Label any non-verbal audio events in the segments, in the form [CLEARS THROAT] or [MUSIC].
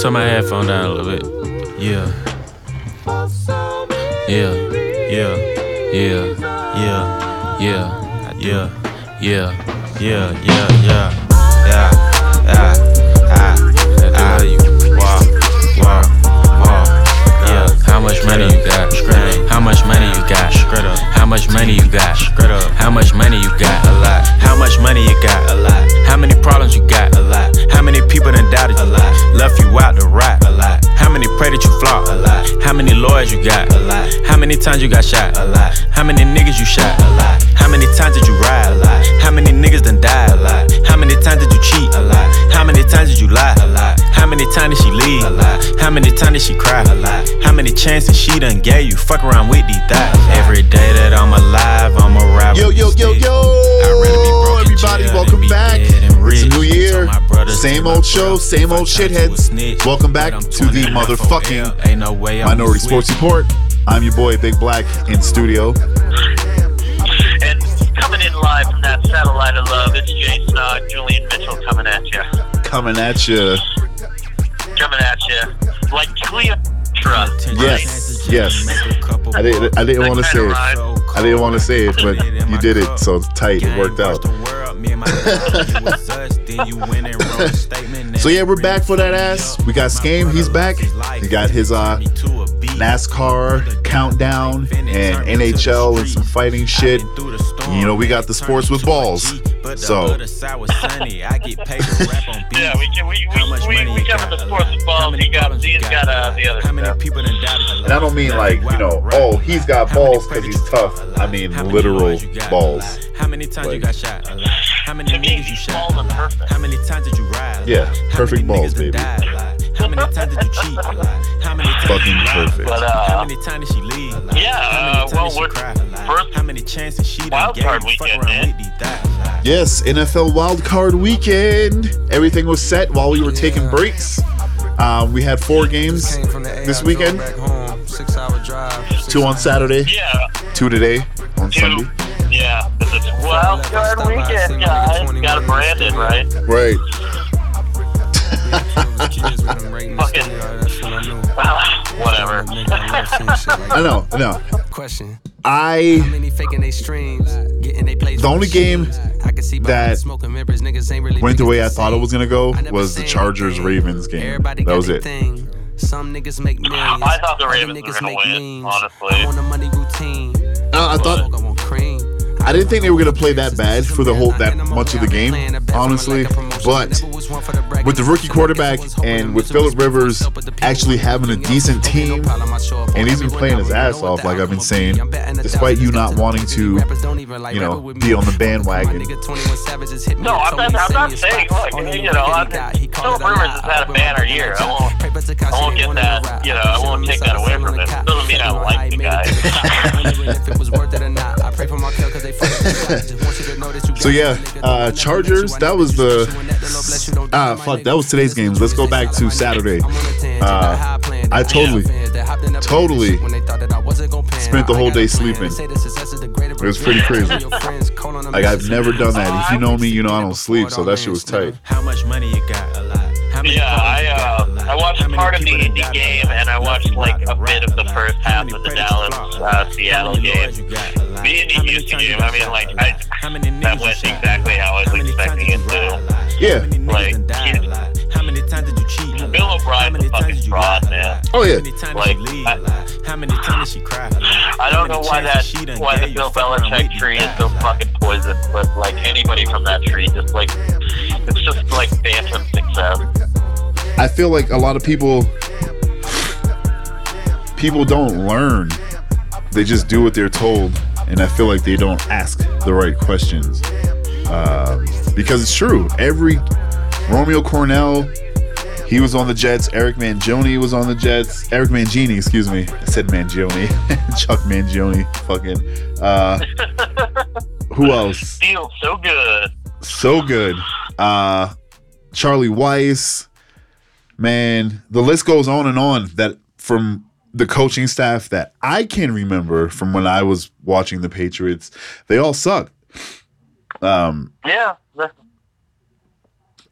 turn my headphone down a little bit. Yeah. Yeah. Yeah. Yeah. Yeah. Yeah. Yeah. Yeah. Yeah. Yeah. Yeah. Yeah. Yeah. Ah. Ah. You. Wow. Wow. Wow. Yeah. How much money you got? How much money you got? How much money you got? How much money you got? A lot. How much money you got? A lot. How many problems you got? A lot. How many people done doubted you? A lot. Left you out to rot? A lot. How many pray that you flop? A lot. How many lawyers you got? A lot. How many times you got shot? A lot. How many niggas you shot? A lot. How many times did you ride? A lot. How many niggas done died? A lot. How many times did you cheat? A lot. How many times did you lie? A lot. How many times did she leave? A lot. How many times did she cry? A lot. How many chances she done gave you? Fuck around with these thighs. Every day that I'm alive, I'm a rap. Yo, yo, yo, yo! Everybody, welcome back. It's a new year. Same old show, same old shitheads. Welcome back to the motherfucking Minority Sports Report. I'm your boy, Big Black, in studio. And coming in live from that satellite of love, it's Jay Snog, Julian Mitchell coming at you. Coming at you. Coming at you. Like Cleopatra. Yes, yes. I didn't. I didn't want to say it. I didn't want to say it, but you did it, so it's tight. It worked out. [LAUGHS] So yeah, we're back for that ass. We got Skame, he's back. He got his uh NASCAR countdown and NHL and some fighting shit. You know, we got the sports with balls. So Yeah, we can we we, we, we cover the sports with balls. He got he's got uh, the other How many stuff. people done doubted you? and I don't mean like, you know, oh, he's got balls because he's tough. I mean literal balls. How many times you got shot? How many To me, niggas you he's shot? balls are perfect. How many times did you ride? Yeah, How perfect many balls, niggas done baby. Died? How many times did you cheat? [LAUGHS] How many times Fucking did you lie? perfect. But How uh, many times did she leave? Yeah, How uh, many times well, did she we're cry? first How many chances she done wild gave card? Fuck weekend, around man. with these thighs. Yes, NFL Wild Card Weekend. Everything was set while we were taking breaks. Um, we had four games this weekend. Two on Saturday, yeah, two today on two. Sunday. Yeah, this is wild card weekend, guys. Got it branded right. Right. [LAUGHS] Uh, whatever. I know, I know. Question. I. The only game that went the way I thought it was gonna go was the Chargers Ravens game. That was it. Some niggas make millions. I thought the Ravens were gonna win, honestly. I want a money routine. I thought. I want cream. I didn't think they were gonna play that bad for the whole that much of the game, honestly. But with the rookie quarterback and with Philip Rivers actually having a decent team, and he's been playing his ass off, like I've been saying, despite you not wanting to, you know, be on the bandwagon. No, I'm not- I'm not saying, like, you know, I think Philip Rivers has had a banner year. I won't- I won't get that, you know, I won't take that away from him. Doesn't mean I like the guy. [LAUGHS] [LAUGHS] So yeah, uh, Chargers. That was the ah fuck. That was today's games. Let's go back to Saturday. Uh, I totally, totally spent the whole day sleeping. It was pretty crazy. Like I've never done that. If you know me, you know I don't sleep. So that shit was tight. How much money you got? A lot. How many Yeah, I I watched part of the, Indy game and I watched like a bit of the first half of the Dallas uh, Seattle game. Me and the Houston game, I mean, like, I, that went exactly how I was expecting it to. Yeah. Like, yeah. How many times did you cheat? Bill O'Brien's a fucking fraud, man. Oh yeah. Like, I, how many times she cried? I don't know why that why the Bill Belichick tree is so fucking poison, but like anybody from that tree, just like it's just like phantom success. I feel like a lot of people people don't learn. They just do what they're told, and I feel like they don't ask the right questions. Um, because it's true. Every Romeo Crennel, he was on the Jets. Eric Mangione was on the Jets. Eric Mangini, excuse me. I said Mangione. [LAUGHS] Chuck Mangione. Fucking. Uh, [LAUGHS] who else? Feels so good. so good. Uh Charlie Weis, man, the list goes on and on that from the coaching staff that I can remember from when I was watching the Patriots, they all suck. Um Yeah.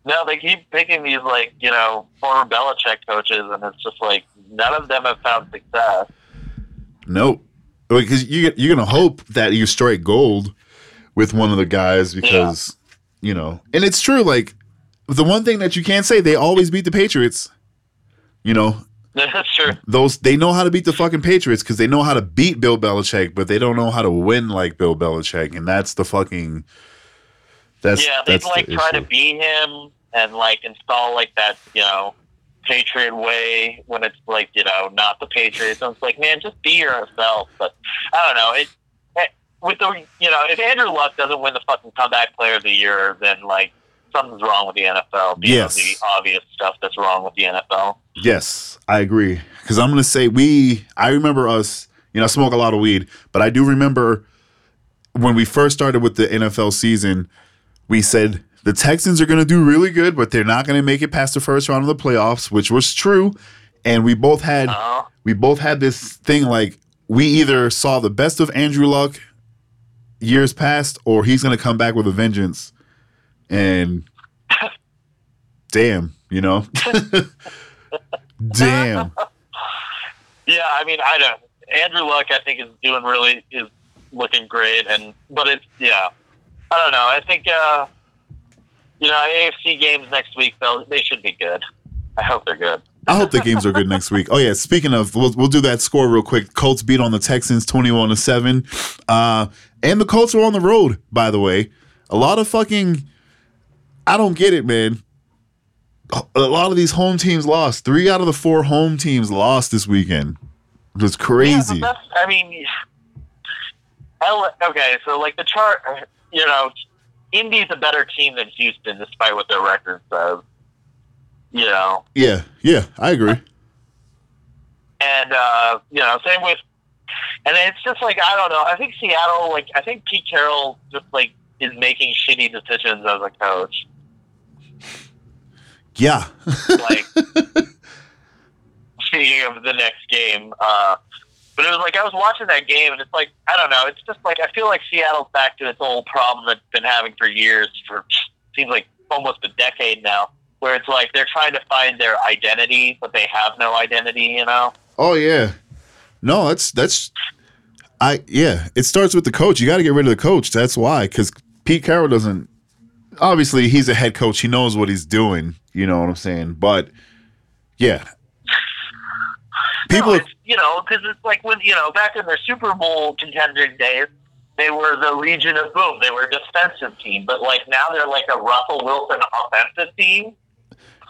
No, they keep picking these like you know former Belichick coaches, and it's just like none of them have found success. Nope. Because you you're gonna hope that you strike gold with one of the guys because you know, and it's true. Like the one thing that you can't say, they always beat the Patriots. You know, [LAUGHS] That's true. those they know how to beat the fucking Patriots because they know how to beat Bill Belichick, but they don't know how to win like Bill Belichick, and that's the fucking. That's yeah, they'd like the try to issue. beat him and like install like that, you know, Patriot way when it's like you know not the Patriots. And it's like, man, just be yourself. But I don't know. It, it with the you know if Andrew Luck doesn't win the fucking comeback player of the year, then like something's wrong with the NFL. Yes. the obvious stuff that's wrong with the NFL. Yes, I agree. Because I'm gonna say we. I remember us. You know, I smoke a lot of weed, but I do remember when we first started with the NFL season. We said the Texans are gonna do really good, but they're not gonna make it past the first round of the playoffs, which was true. And we both had Uh, we both had this thing like we either saw the best of Andrew Luck years past, or he's gonna come back with a vengeance. And damn, you know, [LAUGHS] damn. yeah, I mean, I don't. Andrew Luck, I think, is doing really is looking great, and but it's yeah, I don't know. I think uh, you know AFC games next week they'll they should be good. I hope they're good. I hope the games are good next week. Oh yeah, speaking of, we'll we'll do that score real quick. Colts beat on the Texans twenty-one to seven, uh, and the Colts are on the road. By the way, a lot of fucking, I don't get it, man. A lot of these home teams lost. Three out of the four home teams lost this weekend. It was Yeah, crazy. that's, I mean, L- okay, so like the chart, you know, Indy's a better team than Houston, despite what their record says. You know, Yeah, yeah, I agree. and uh, you know, same with, and it's just like I don't know. I think Seattle, like I think Pete Carroll, just like is making shitty decisions as a coach. Yeah, Like speaking of the next game, uh, but it was like I was watching that game, and it's like I don't know. It's just like I feel like Seattle's back to its old problem that it's been having for years, for seems like almost a decade now, where it's like they're trying to find their identity, but they have no identity. You know. Oh yeah. No, that's that's I yeah, it starts with the coach. You got to get rid of the coach. That's why cuz Pete Carroll doesn't obviously he's a head coach. He knows what he's doing, you know what I'm saying? But yeah. People no, you know, because it's like when you know back in their Super Bowl contending days, they were the Legion of Boom. They were a defensive team, but like now they're like a Russell Wilson offensive team.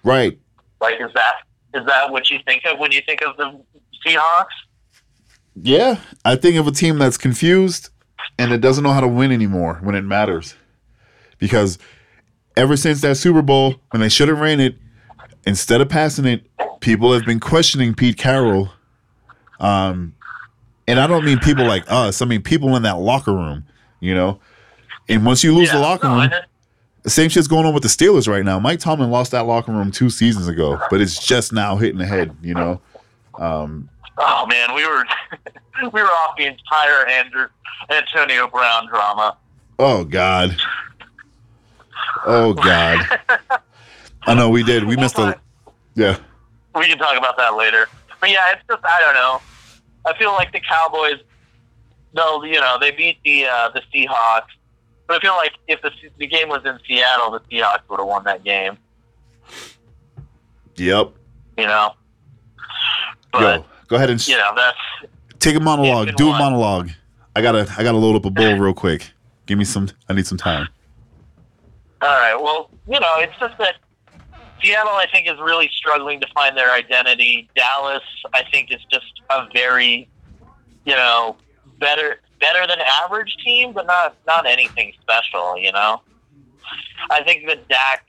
right. Like, is that is that what you think of when you think of the Seahawks? Yeah, I think of a team that's confused and it doesn't know how to win anymore when it matters. Because ever since that Super Bowl, when they should have ran it, instead of passing it, people have been questioning Pete Carroll. Um, and I don't mean people like us. I mean people in that locker room. You know, and once you lose the locker room, the same shit's going on with the Steelers right now. Mike Tomlin lost that locker room two seasons ago, but it's just now hitting the head. You know. Um, Oh man, we were [LAUGHS] we were off the entire Andrew Antonio Brown drama. Oh God. Oh God. I know we did. We We'll missed a yeah. We can talk about that later. But yeah, it's just I don't know. I feel like the Cowboys, they'll you know they beat the uh, the Seahawks, but I feel like if the the game was in Seattle, the Seahawks would have won that game. Yep. You know. But Yo, go ahead and you know that's take a monologue. Do a one. monologue. I gotta I gotta load up a bowl [LAUGHS] real quick. Give me some. I need some time. All right. Well, you know, it's just that Seattle, I think, is really struggling to find their identity. Dallas, I think, is just a very, you know, better better than average team, but not not anything special. You know, I think that Dak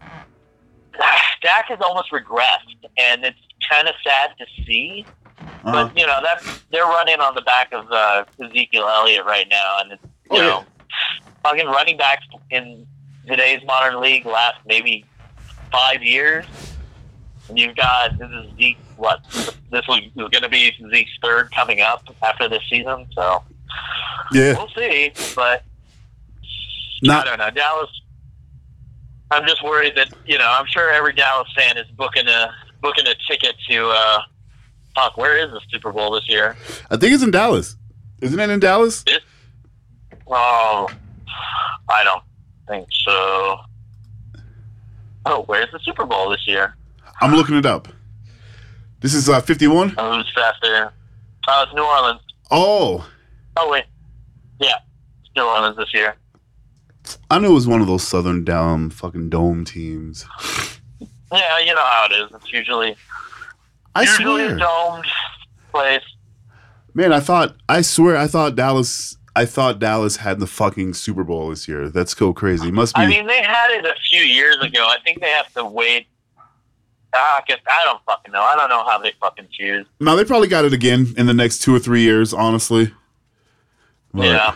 [SIGHS] Dak has almost regressed, and it's kind of sad to see. Uh-huh. But you know, that's they're running on the back of uh, Ezekiel Elliott right now, and it's, you Oh, yeah. know, fucking running backs in today's modern league last maybe five years. And you've got this is Zeke. What this was is going to be Zeke's third coming up after this season, so Yeah. we'll see. But I don't know. Dallas. I'm just worried that you know. I'm sure every Dallas fan is booking a booking a ticket to. uh Fuck, where is the Super Bowl this year? I think it's in Dallas. Isn't it in Dallas? Oh, I don't think so. Oh, where's the Super Bowl this year? I'm looking it up. This is uh, 51. Oh, who's faster? Oh, it's New Orleans. Oh, Oh wait, yeah, it's New Orleans this year. I knew it was one of those Southern Down fucking dome teams. [LAUGHS] Yeah, you know how it is. It's usually I usually a swear, domed place. man. I thought. I swear, I thought Dallas. I thought Dallas had the fucking Super Bowl this year. That's so crazy. Must be. I mean, they had it a few years ago. I think they have to wait. Ah, I guess I don't fucking know. I don't know how they fucking choose. no, they probably got it again in the next two or three years. Honestly. But- Yeah,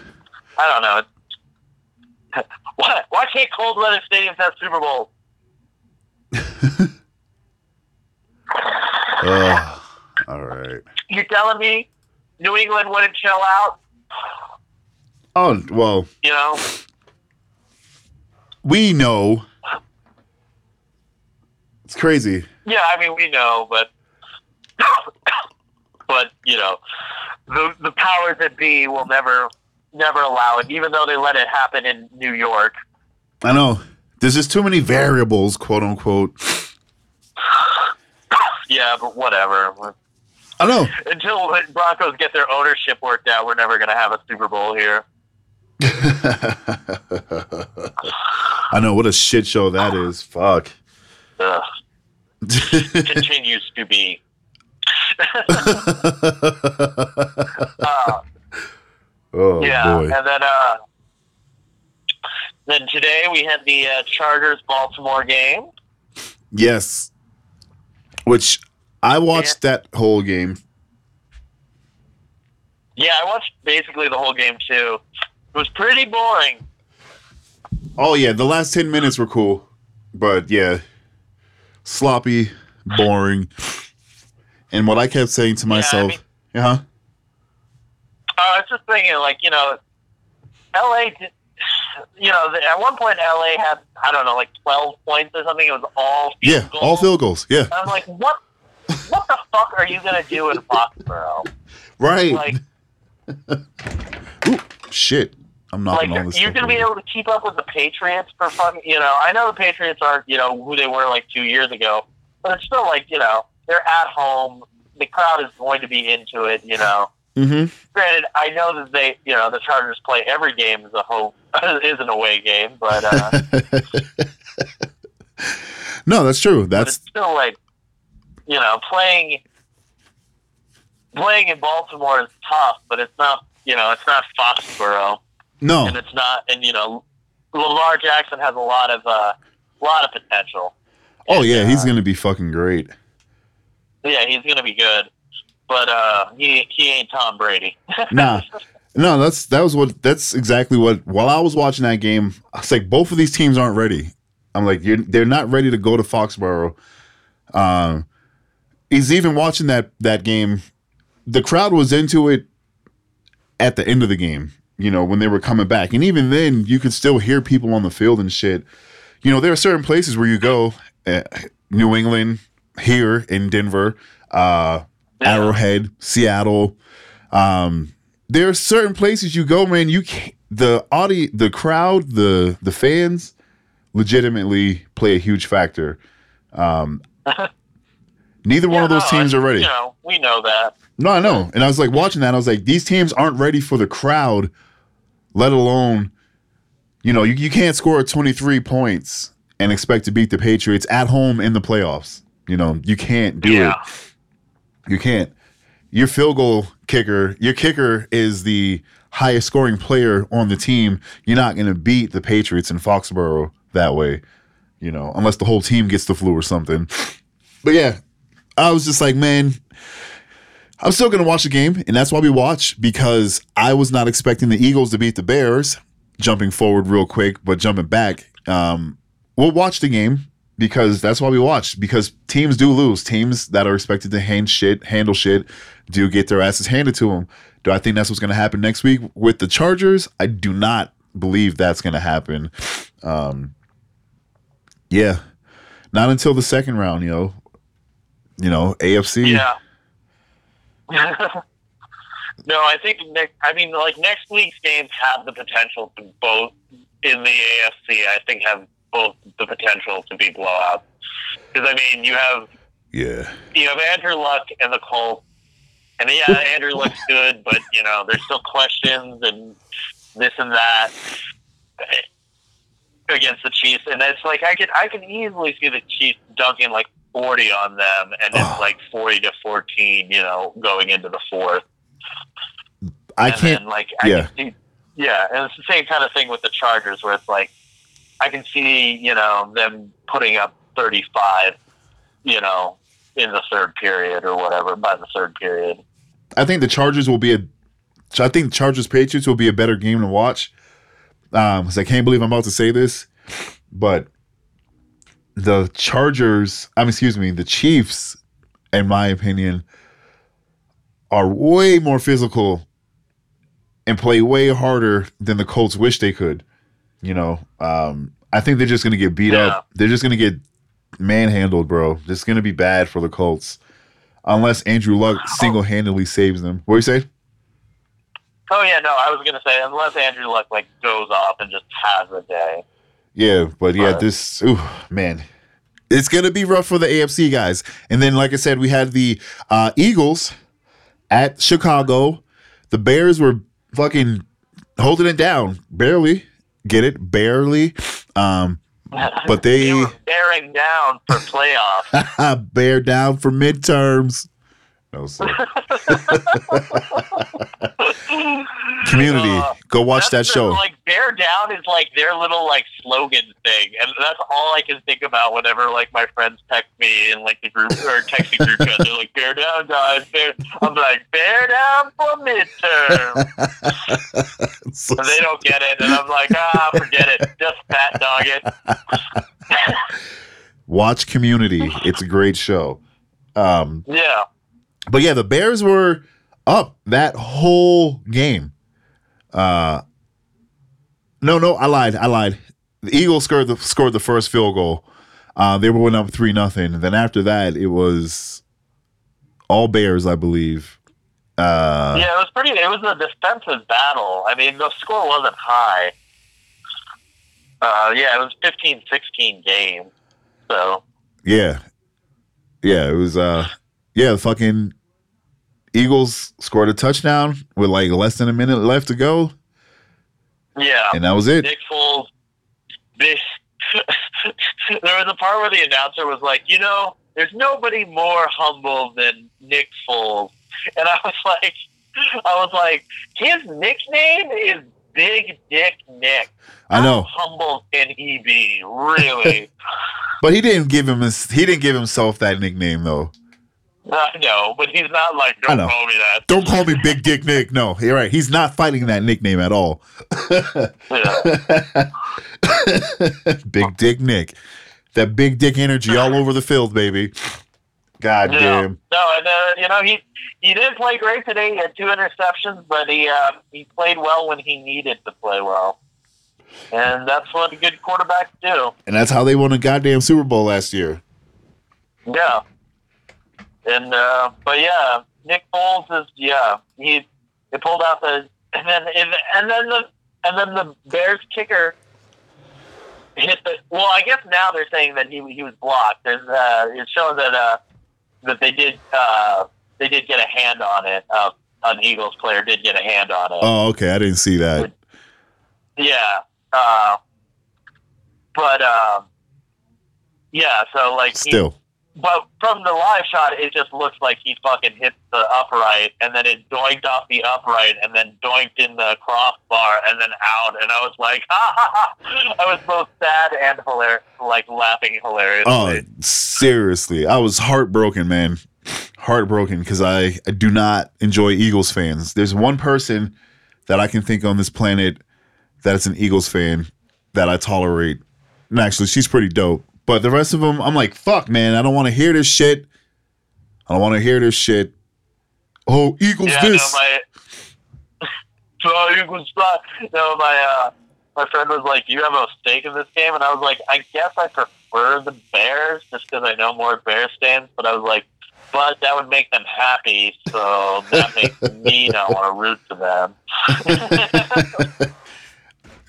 I don't know. [LAUGHS] Why, why can't cold weather stadiums have Super Bowls? [LAUGHS] Ugh. all right. You're telling me New England wouldn't chill out? Oh well, You know, we know. It's crazy. yeah. I mean, we know, but [COUGHS] but you know, the the powers that be will never never allow it, even though they let it happen in New York. I know. There's just too many variables, quote unquote. [COUGHS] Yeah, but whatever. I know. Until the Broncos get their ownership worked out, we're never going to have a Super Bowl here. I know what a shit show that is. Fuck. Ugh, continues to be. [LAUGHS] Uh, oh yeah, boy. and then uh, then today we had the uh, Chargers Baltimore game. Yes. Which I watched that whole game. Yeah, I watched basically the whole game too. It was pretty boring. Oh yeah, the last ten minutes were cool, but yeah, sloppy, boring. And what I kept saying to Yeah, I myself, mean- yeah, huh? Uh, I was just thinking, like you know, L.A. Did, you know, at one point L.A. had I don't know, like twelve points or something. It was all field yeah, goals. all field goals. Yeah, I'm like, what? What the fuck are you gonna do in Foxborough? [LAUGHS] right. Like, [LAUGHS] Ooh, shit, I'm not like you're gonna be able to keep up with the Patriots for fucking. You know, I know the Patriots aren't you know who they were like two years ago, but it's still like you know they're at home. The crowd is going to be into it. You know. Mhm. Granted, I know that they, you know, the Chargers play every game as a home [LAUGHS] is an away game, but, uh, [LAUGHS] no, that's true. That's it's still like, you know, playing playing in Baltimore is tough, but it's not, you know, it's not Foxborough, no. and it's not, and you know, Lamar Jackson has a lot of uh, a lot of potential. Oh yeah, he's uh, gonna be fucking great. Yeah, he's gonna be good, but uh, he he ain't Tom Brady. [LAUGHS] Nah. No, that's that was what that's exactly what. While I was watching that game, I was like, both of these teams aren't ready. I'm like, you're, they're not ready to go to Foxborough. Um, he's even watching that that game. The crowd was into it at the end of the game. You know, when they were coming back, and even then, you could still hear people on the field and shit. You know, there are certain places where you go, uh, New England, here in Denver, uh, Arrowhead, Seattle. Um, there are certain places you go, man. You can't, the audio, the crowd, the the fans, legitimately play a huge factor. Um, [LAUGHS] neither one Yeah, of those no, teams I- are ready. You know, we know that. No, I know. And I was like watching that. I was like, these teams aren't ready for the crowd, let alone, you know, you, you can't score 23 points and expect to beat the Patriots at home in the playoffs. You know, you can't do yeah. it. You can't. Your field goal kicker, your kicker is the highest scoring player on the team. You're not going to beat the Patriots in Foxborough that way, you know, unless the whole team gets the flu or something. But yeah, I was just like, man, I'm still going to watch the game, and that's why we watch because I was not expecting the Eagles to beat the Bears. Jumping forward real quick, but jumping back, um, we'll watch the game because that's why we watch. Because teams do lose. Teams that are expected to hand shit, handle shit, do get their asses handed to them. Do I think that's what's going to happen next week with the Chargers? I do not believe that's going to happen. Um, Yeah, not until the second round, you know. You know, AFC. Yeah. [LAUGHS] no, I think next. I mean, like next week's games have the potential to both in the AFC. I think have both the potential to be blowouts. Because I mean, you have Yeah. you have Andrew Luck and the Colts, and yeah, Andrew looks good, but you know, there's still questions and this and that against the Chiefs, and it's like I can I can easily see the Chiefs dunking like 40 on them, and it's Oh. like 40 to 14, you know, going into the fourth. I and can't. Then, like, I yeah. can see, yeah, and it's the same kind of thing with the Chargers, where it's like I can see, you know, them putting up 35, you know, in the third period or whatever by the third period. I think the Chargers will be a. I think Chargers Patriots will be a better game to watch. Um, because I can't believe I'm about to say this, but the Chargers, I'm excuse me, the Chiefs, in my opinion, are way more physical and play way harder than the Colts wish they could. You know, um, I think they're just gonna get beat Yeah. up. They're just gonna get manhandled, bro. This is gonna be bad for the Colts. Unless Andrew Luck single handedly saves them. What do you say? Oh yeah, no, I was gonna say unless Andrew Luck like goes off and just has a day. Yeah, but yeah, Right. this ooh, man. It's gonna be rough for the AFC guys. And then, like I said, we had the uh, Eagles at Chicago. The Bears were fucking holding it down, barely. Get it, barely. Um, but [LAUGHS] they, They were bearing down for playoffs. [LAUGHS] bear down for midterms. No sir. [LAUGHS] [LAUGHS] Community, Uh, go watch that show. Like bear down is like their little like slogan thing, and that's all I can think about whenever like my friends text me in like the group or texting group chat. They're like, "Bear down, guys." Bear. I'm like, "Bear down for midterm." So- [LAUGHS] and they don't get it, and I'm like, "Ah, forget it. Just fat dog it." watch Community. It's a great show. Um, Yeah. But yeah, the Bears were up that whole game. Uh no, no, I lied. I lied. The Eagles scored the scored the first field goal. Uh, they were winning up three nothing. Then after that, it was all Bears, I believe. Uh, yeah, it was pretty. It was a defensive battle. I mean, the score wasn't high. Uh, yeah, it was 15-16 game. So yeah, yeah. It was. Uh, yeah, fucking Eagles scored a touchdown with like less than a minute left to go, yeah, and that was it. Nick Foles. [LAUGHS] There was a part where the announcer was like, you know, there's nobody more humble than Nick Foles, [LAUGHS] and I was like, I was like, his nickname is Big Dick Nick. I know. How humble can he be? Really? [LAUGHS] But he didn't give him his, he didn't give himself that nickname though. I know, but he's not like, don't call me that. Don't call me Big Dick Nick. No, you're right. He's not fighting that nickname at all. [LAUGHS] Big Dick Nick. That big dick energy all over the field, baby. God Yeah. damn. No, and uh, you know he he didn't play great today. He had two interceptions, but he uh, he played well when he needed to play well, and that's what good quarterbacks do. And that's how they won a goddamn Super Bowl last year. Yeah, and uh, but yeah, Nick Foles is yeah he they pulled out the and then and then the and then the Bears kicker hit the well. I guess now they're saying that he he was blocked. There's uh, it's showing that uh that they did uh they did get a hand on it. Uh, an Eagles player did get a hand on it. Oh, okay. I didn't see that. Yeah. Uh, but um, yeah. So like he- Still. But from the live shot, it just looks like he fucking hit the upright, and then it doinked off the upright, and then doinked in the crossbar, and then out. And I was like, [LAUGHS] ha ha ha! I was both sad and hilarious, like laughing hilariously. Oh, seriously. I was heartbroken, man. Heartbroken because I, I do not enjoy Eagles fans. There's one person that I can think on this planet that is an Eagles fan that I tolerate. And actually, she's pretty dope. But the rest of them, I'm like, fuck, man. I don't want to hear this shit. I don't want to hear this shit. Oh, Eagles yeah, this. no, my [LAUGHS] so Eagles fly. No, my uh, my friend was like, you have a stake in this game?" And I was like, "I guess I prefer prefer the Bears just because I know more Bears fans. But I was like, but that would make them happy, so that makes me not want to root for them. [LAUGHS] [LAUGHS]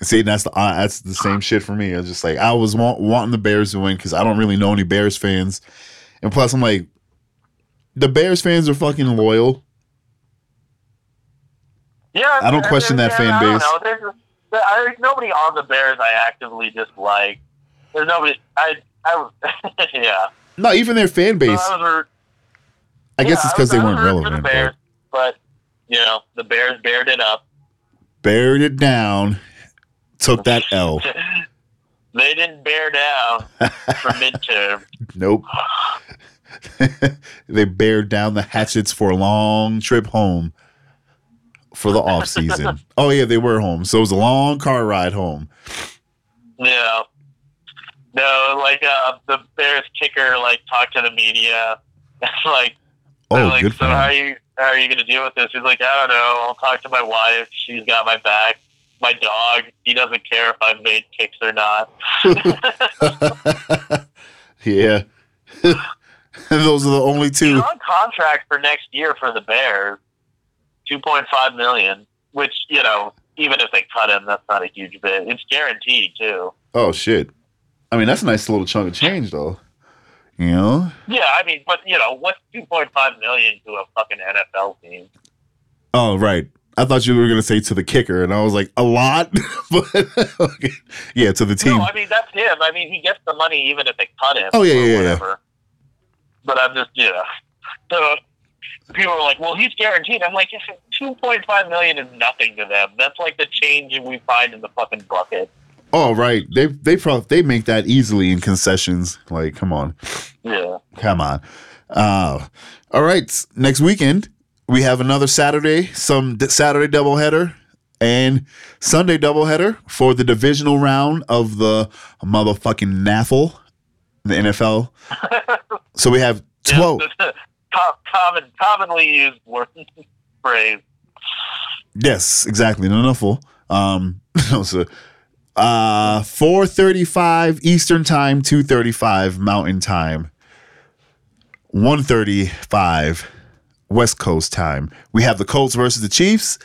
See, that's the uh, that's the same shit for me. I was just like I was want, wanting the Bears to win because I don't really know any Bears fans, and plus I'm like, the Bears fans are fucking loyal. Yeah, I don't question that fan I don't base. know. There's, there's nobody on the Bears I actively dislike. There's nobody. I. I. [LAUGHS] yeah. No, even their fan base. So I was I guess it's because they weren't relevant. The Bears, but you know, the Bears bared it up. bared it down, took that L. [LAUGHS] They didn't bear down for midterm. [LAUGHS] Nope. [LAUGHS] they bared down the hatchets for a long trip home for the off season. oh yeah, they were home. So it was a long car ride home. Yeah. No, like uh, the Bears kicker like talked to the media. It's like, Oh, like, good so how are you how are you gonna deal with this? He's like, I don't know. I'll talk to my wife. She's got my back. My dog, he doesn't care if I've made kicks or not. [LAUGHS] yeah. [LAUGHS] Those are the only He's two. on contract for next year for the Bears, two point five million. Which you know, even if they cut him, that's not a huge bit. It's guaranteed too. Oh shit. I mean, that's a nice little chunk of change though. You know? Yeah, I mean, but you know, what's two point five million to a fucking NFL team? Oh, right. I thought you were gonna say to the kicker, and I was like, a lot, [LAUGHS] but okay. yeah, to the team. No, I mean that's him. I mean he gets the money even if they cut him. Oh, yeah, yeah, yeah, yeah. whatever. But I'm just know, so people are like, well, he's guaranteed. I'm like, two point five million is nothing to them. That's like the change we find in the fucking bucket. Oh, right. They they probably they make that easily in concessions. Like, come on, Yeah. come on. Uh, all right. Next weekend we have another Saturday, some d- Saturday doubleheader and Sunday doubleheader for the divisional round of the motherfucking NAFL, the NFL. [LAUGHS] so we have twelve. [LAUGHS] Common, commonly used word [LAUGHS] phrase. Yes, exactly. No, full. Um, so, uh, four thirty-five Eastern time, two thirty-five Mountain time, one thirty-five West Coast time. We have the Colts versus the Chiefs.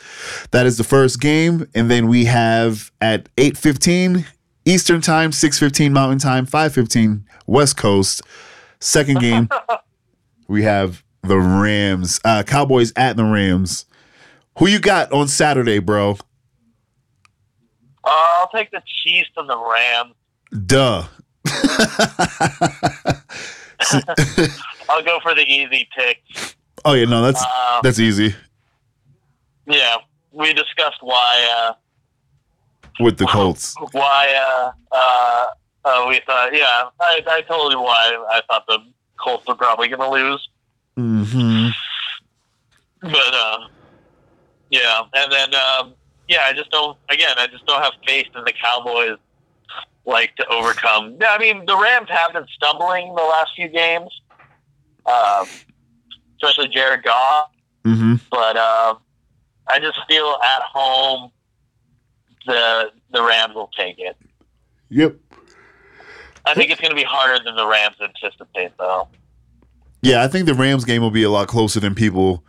That is the first game, and then we have at eight fifteen Eastern time, six fifteen Mountain time, five fifteen West Coast. Second game, [LAUGHS] we have the Rams, uh, Cowboys at the Rams. Who you got on Saturday, bro? Uh, I'll take the Chiefs and the Rams. Duh. [LAUGHS] [LAUGHS] I'll go for the easy pick. Oh yeah, no, that's Uh, that's easy yeah, we discussed why uh, with the Colts. why uh, uh, uh, we thought. Yeah, I, I told you why I thought the Colts were probably going to lose. hmm But uh, yeah, and then um, yeah, I just don't. Again, I just don't have faith in the Cowboys like to overcome. Yeah, I mean, the Rams have been stumbling the last few games, um, especially Jared Goff. hmm But uh, I just feel at home the the Rams will take it. Yep. I think it's going to be harder than the Rams anticipate, though. Yeah, I think the Rams game will be a lot closer than people,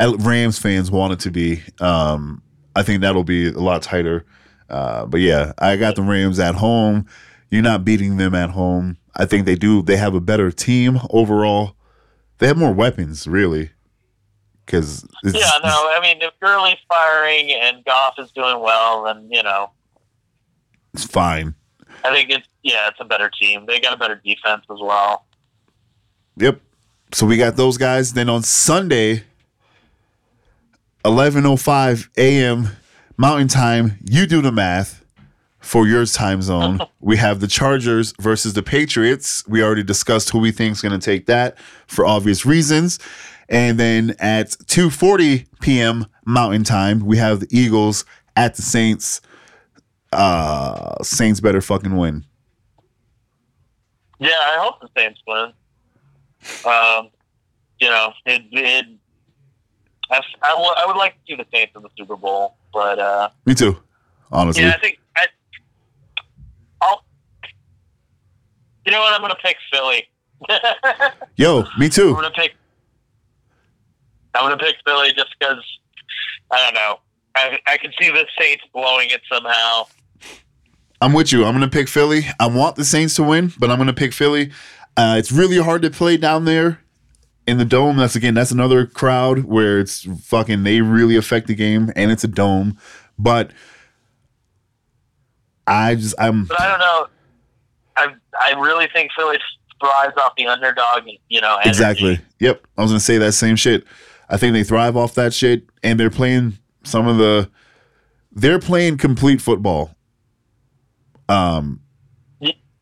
Rams fans want it to be. Um, I think that'll be a lot tighter. Uh, but yeah, I got the Rams at home. You're not beating them at home. I think they do. They have a better team overall. They have more weapons, really. Because Yeah, no, I mean, if Gurley's firing and Goff is doing well, then, you know, it's fine. I think it's, yeah, it's a better team. They got a better defense as well. Yep. So we got those guys. Then on Sunday, 11:05 a.m. Mountain Time. You do the math for your time zone. [LAUGHS] we have the Chargers versus the Patriots. We already discussed who we think is going to take that for obvious reasons. And then at 2:40 p.m. Mountain Time, we have the Eagles at the Saints. Uh, Saints better fucking win. Yeah, I hope the Saints win. Um, you know, it, it I, I, w- I would like to see the Saints in the Super Bowl, but uh, Me too. Honestly. yeah, I think I, I'll. You know what? I'm gonna pick Philly. [LAUGHS] Yo, me too. I'm gonna pick. I'm gonna pick Philly just because I don't know. I I can see the Saints blowing it somehow. I'm with you. I'm gonna pick Philly. I want the Saints to win, but I'm gonna pick Philly. Uh, it's really hard to play down there in the dome. That's again, that's another crowd where it's fucking. They really affect the game, and it's a dome. But I just, I'm But I don't know. I really think Philly thrives off the underdog. You know, energy. exactly. Yep, I was gonna say that same shit. I think they thrive off that shit, and they're playing some of the. They're playing complete football. Um,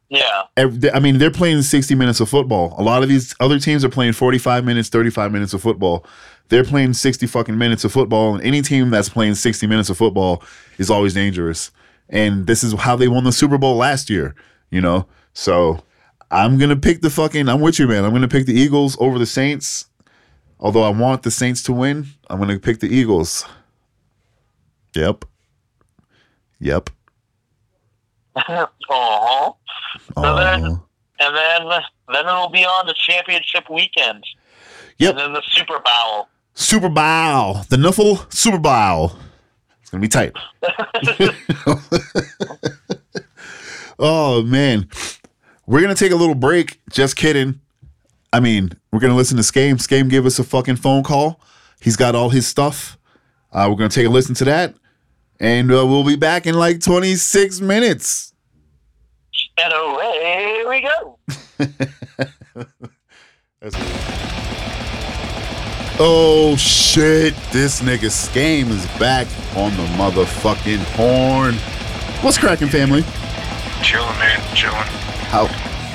Yeah, Every, I mean, they're playing 60 minutes of football. A lot of these other teams are playing 45 minutes, 35 minutes of football. They're playing 60 fucking minutes of football, and any team that's playing 60 minutes of football is always dangerous. And this is how they won the Super Bowl last year, you know? So I'm going to pick the fucking, I'm with you, man. I'm going to pick the Eagles over the Saints. Although I want the Saints to win, I'm going to pick the Eagles. Yep. Yep. [LAUGHS] uh-huh. Oh. then- and then then it'll be on the championship weekend, Yep. and then the Super Bowl. Super Bowl, the Nuffle Super Bowl. It's gonna be tight. [LAUGHS] [LAUGHS] oh man, we're gonna take a little break. Just kidding. I mean, we're gonna listen to Skame. Skame gave us a fucking phone call. He's got all his stuff. Uh, we're gonna take a listen to that, and uh, we'll be back in like 26 minutes. And away we go. [LAUGHS] Oh shit, this nigga Skame is back on the motherfucking horn. What's cracking, family? Chilling, man. Chilling. How?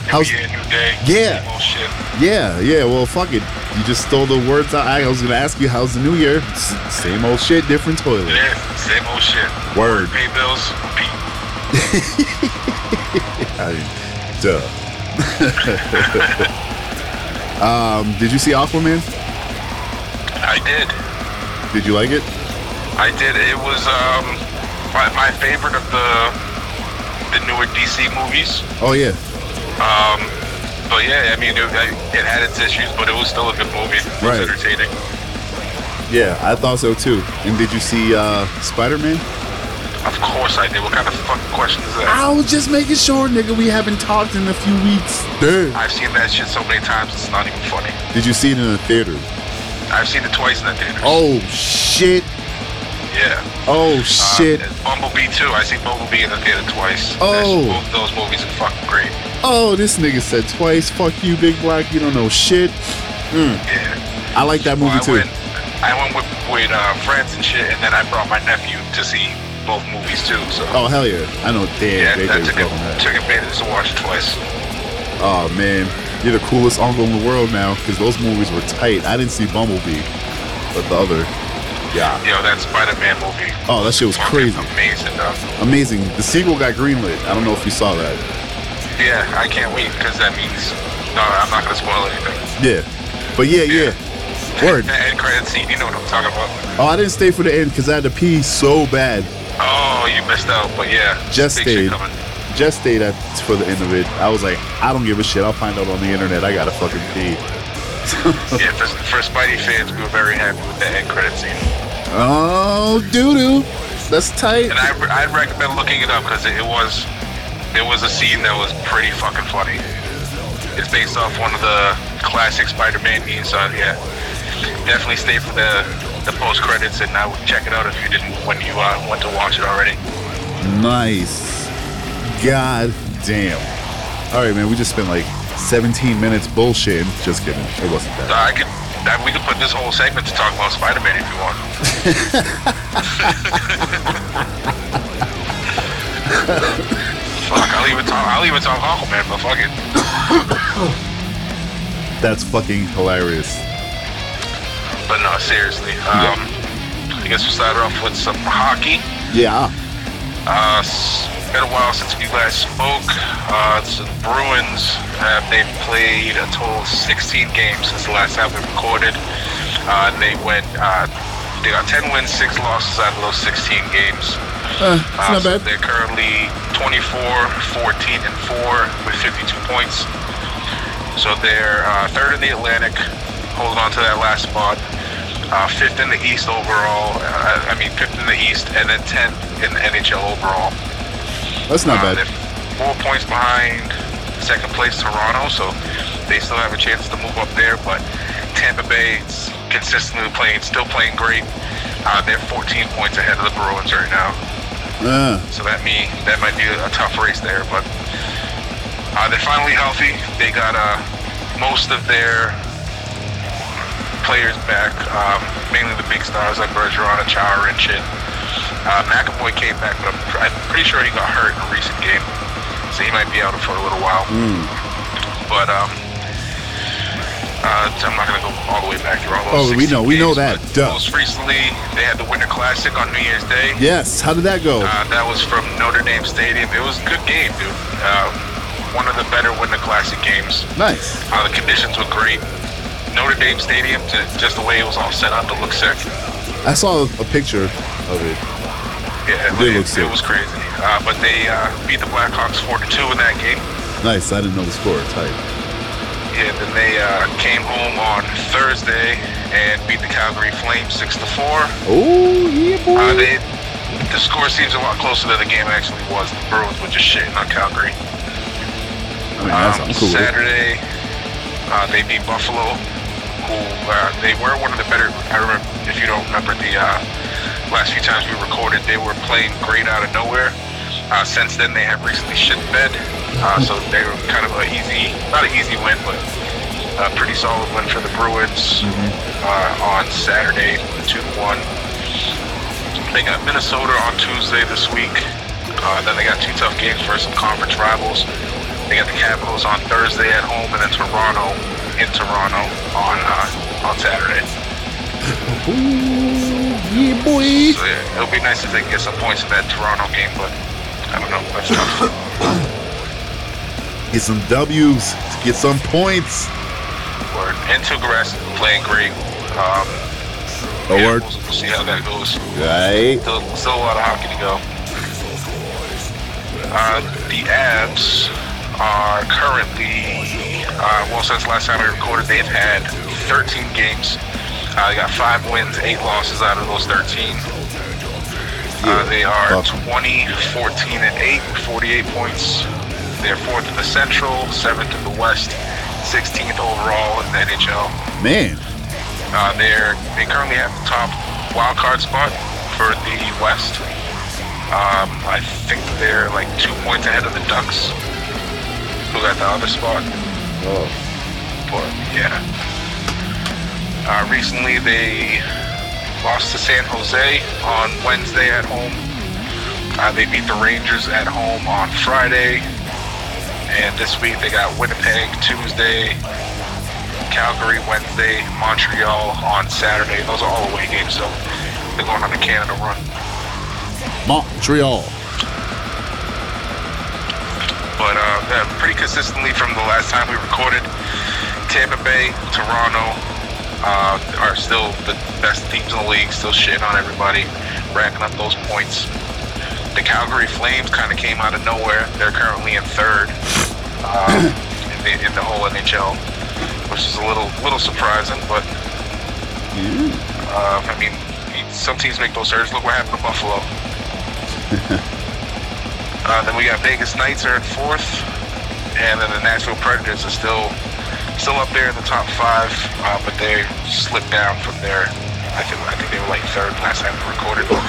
How's New year, new day. Yeah. Same old shit. Yeah, yeah. Well, fuck it. You just stole the words out. I was gonna ask you, how's the new year? S- same old shit, different toilet. Yeah, same old shit. Word. Pay bills, repeat. [LAUGHS] I mean, duh. [LAUGHS] um, did you see Aquaman? I did. Did you like it? I did. It was um my, my favorite of the the newer DC movies. Oh yeah. Um, but yeah, I mean, it, it had its issues, but it was still a good movie. It was Right. entertaining. Yeah, I thought so too. And did you see uh, Spider Man? Of course I did. What kind of fucking question is that? I was just making sure, nigga. We haven't talked in a few weeks. Dude. I've seen that shit so many times, it's not even funny. Did you see it in the theater? I've seen it twice in the theater. Oh shit. Yeah. Oh Uh, shit. Bumblebee too. I see Bumblebee in the theater twice. Oh. Both those movies are fucking great. Oh, this nigga said twice. Fuck you, Big Black. You don't know shit. Yeah. I like that Well, movie I too. went, I went with, with uh, friends and shit, and then I brought my nephew to see both movies too. So Oh hell yeah! I know. yeah, Damn, they that took, fucking took advantage to watch it twice. Oh man, you're the coolest uncle in the world now because those movies were tight. I didn't see Bumblebee, but the other, yeah. Yo, that Spider-Man movie. Oh, that shit was crazy, Amazing, dog. amazing. The sequel got greenlit. I don't know if you saw that. Yeah, I can't wait because that means no, I'm not gonna spoil anything. Yeah, but yeah, yeah. Word. [LAUGHS] The end credit scene, you know what I'm talking about. Oh, I didn't stay for the end because I had to pee so bad. Oh, you missed out, but yeah, Just stayed. Just stayed at for the end of it. I was like, I don't give a shit. I'll find out on the internet. I gotta fucking pee. [LAUGHS] Yeah, for, for Spidey fans, we were very happy with the end credit scene. Oh, doo doo. That's tight. And I, I'd recommend looking it up because it, it was it was a scene that was pretty fucking funny. It's based off one of the classic Spider-Man memes, so yeah, definitely stay for the the post credits and I would check it out if you didn't when you uh, went to watch it already. Nice. God damn. All right, man. We just spent like 17 minutes bullshitting. Just kidding. It wasn't that. I could that, we could put this whole segment to talk about Spider-Man if you want. [LAUGHS] fuck, I'll even talk. I'll even talk Aquaman, but fuck it. That's fucking hilarious. But no, seriously. Um, I guess we'll start off with some hockey. Yeah. Uh, been a while since we last spoke. Uh, the Bruins have they've played a total of 16 games since the last time we recorded. Uh, they went uh, they got 10 wins, six losses out of those 16 games. Uh, it's Uh, not so bad. they're currently 24, 14, and 4 with 52 points. So they're uh, third in the Atlantic, holding on to that last spot. Uh, fifth in the East overall. Uh, I mean, fifth in the East, and then 10th in the NHL overall. That's not Uh, bad. four points behind second place Toronto, so they still have a chance to move up there. But Tampa Bay is consistently playing, still playing great. Uh, they're 14 points ahead of the Bruins right now. Uh, So that me that might be a tough race there, but uh, they're finally healthy. They got uh, most of their players back, um, mainly the big stars like Bergeron and Chara and shit. Uh, McAvoy came back, but I'm, pr- I'm pretty sure he got hurt in a recent game, so he might be out for a little while. But um, uh, I'm not gonna go all the way back through all those. Oh, we know- we know games, that. but Duh. Most recently, they had the Winter Classic on New Year's Day. yes. How did that go? Uh, that was from Notre Dame Stadium. It was a good game, dude. Uh, one of the better Winter Classic games. Nice. Uh, the conditions were great. Notre Dame Stadium, to, just the way it was all set up, to look sick. I saw a picture of it. Yeah, it, Did it, look sick. it was crazy. Uh, but they uh, beat the Blackhawks four to two in that game. Nice. I didn't know the score. Tight. Yeah, then they uh, came home on Thursday and beat the Calgary Flames six to four. Oh yeah, boy. Uh, they, the score seems a lot closer than the game actually was. The Bruins were just shitting on Calgary. I mean, that's, Um, cool. Saturday, uh, they beat Buffalo, who uh, they were one of the better. I remember, if you don't remember the uh, last few times we recorded, they were playing great out of nowhere. Uh, since then, they have recently shit bed, uh, so they were kind of a easy, not an easy win, but a pretty solid win for the Bruins uh, on Saturday, two one. They got Minnesota on Tuesday this week. Uh, then they got two tough games versus some conference rivals. They got the Capitals on Thursday at home, and then Toronto in Toronto on uh, on Saturday. Yeah, boy. So yeah, it'll be nice if they can get some points in that Toronto game, but I don't know. That's tough. Get some W's. Get some points. Word. And Tuukka Rask playing great. Um, A yeah, word. We'll, we'll see how that goes. Right. Still, still a lot of hockey to go. Uh, the Avs are currently, uh, well, since last time we recorded, they've had 13 games. Uh, they got five wins, eight losses out of those 13. Uh, they are Fuck 'em. 20, 14, and 8 with 48 points. They're fourth in the Central, seventh in the West, 16th overall in the NHL. Man. Uh, they're they currently have the top wild card spot for the West. Um, I think they're like two points ahead of the Ducks, who got the other spot. Oh. But yeah. Uh, recently they lost to San Jose on Wednesday at home. Uh, they beat the Rangers at home on Friday. And this week they got Winnipeg Tuesday, Calgary Wednesday, Montreal on Saturday. Those are all away games, so they're going on a Canada run. Montreal. But uh, pretty consistently from the last time we recorded, Tampa Bay, Toronto uh, are still the best teams in the league, still shitting on everybody, racking up those points. The Calgary Flames kind of came out of nowhere. They're currently in third uh, in, the, in the whole NHL, which is a little little surprising. But uh, I mean, some teams make those surges. Look what happened to Buffalo. [LAUGHS] Uh, then we got Vegas Knights are at fourth, and then the Nashville Predators are still still up there in the top five, uh, but they slipped down from there. I think I think they were like third last time we recorded. But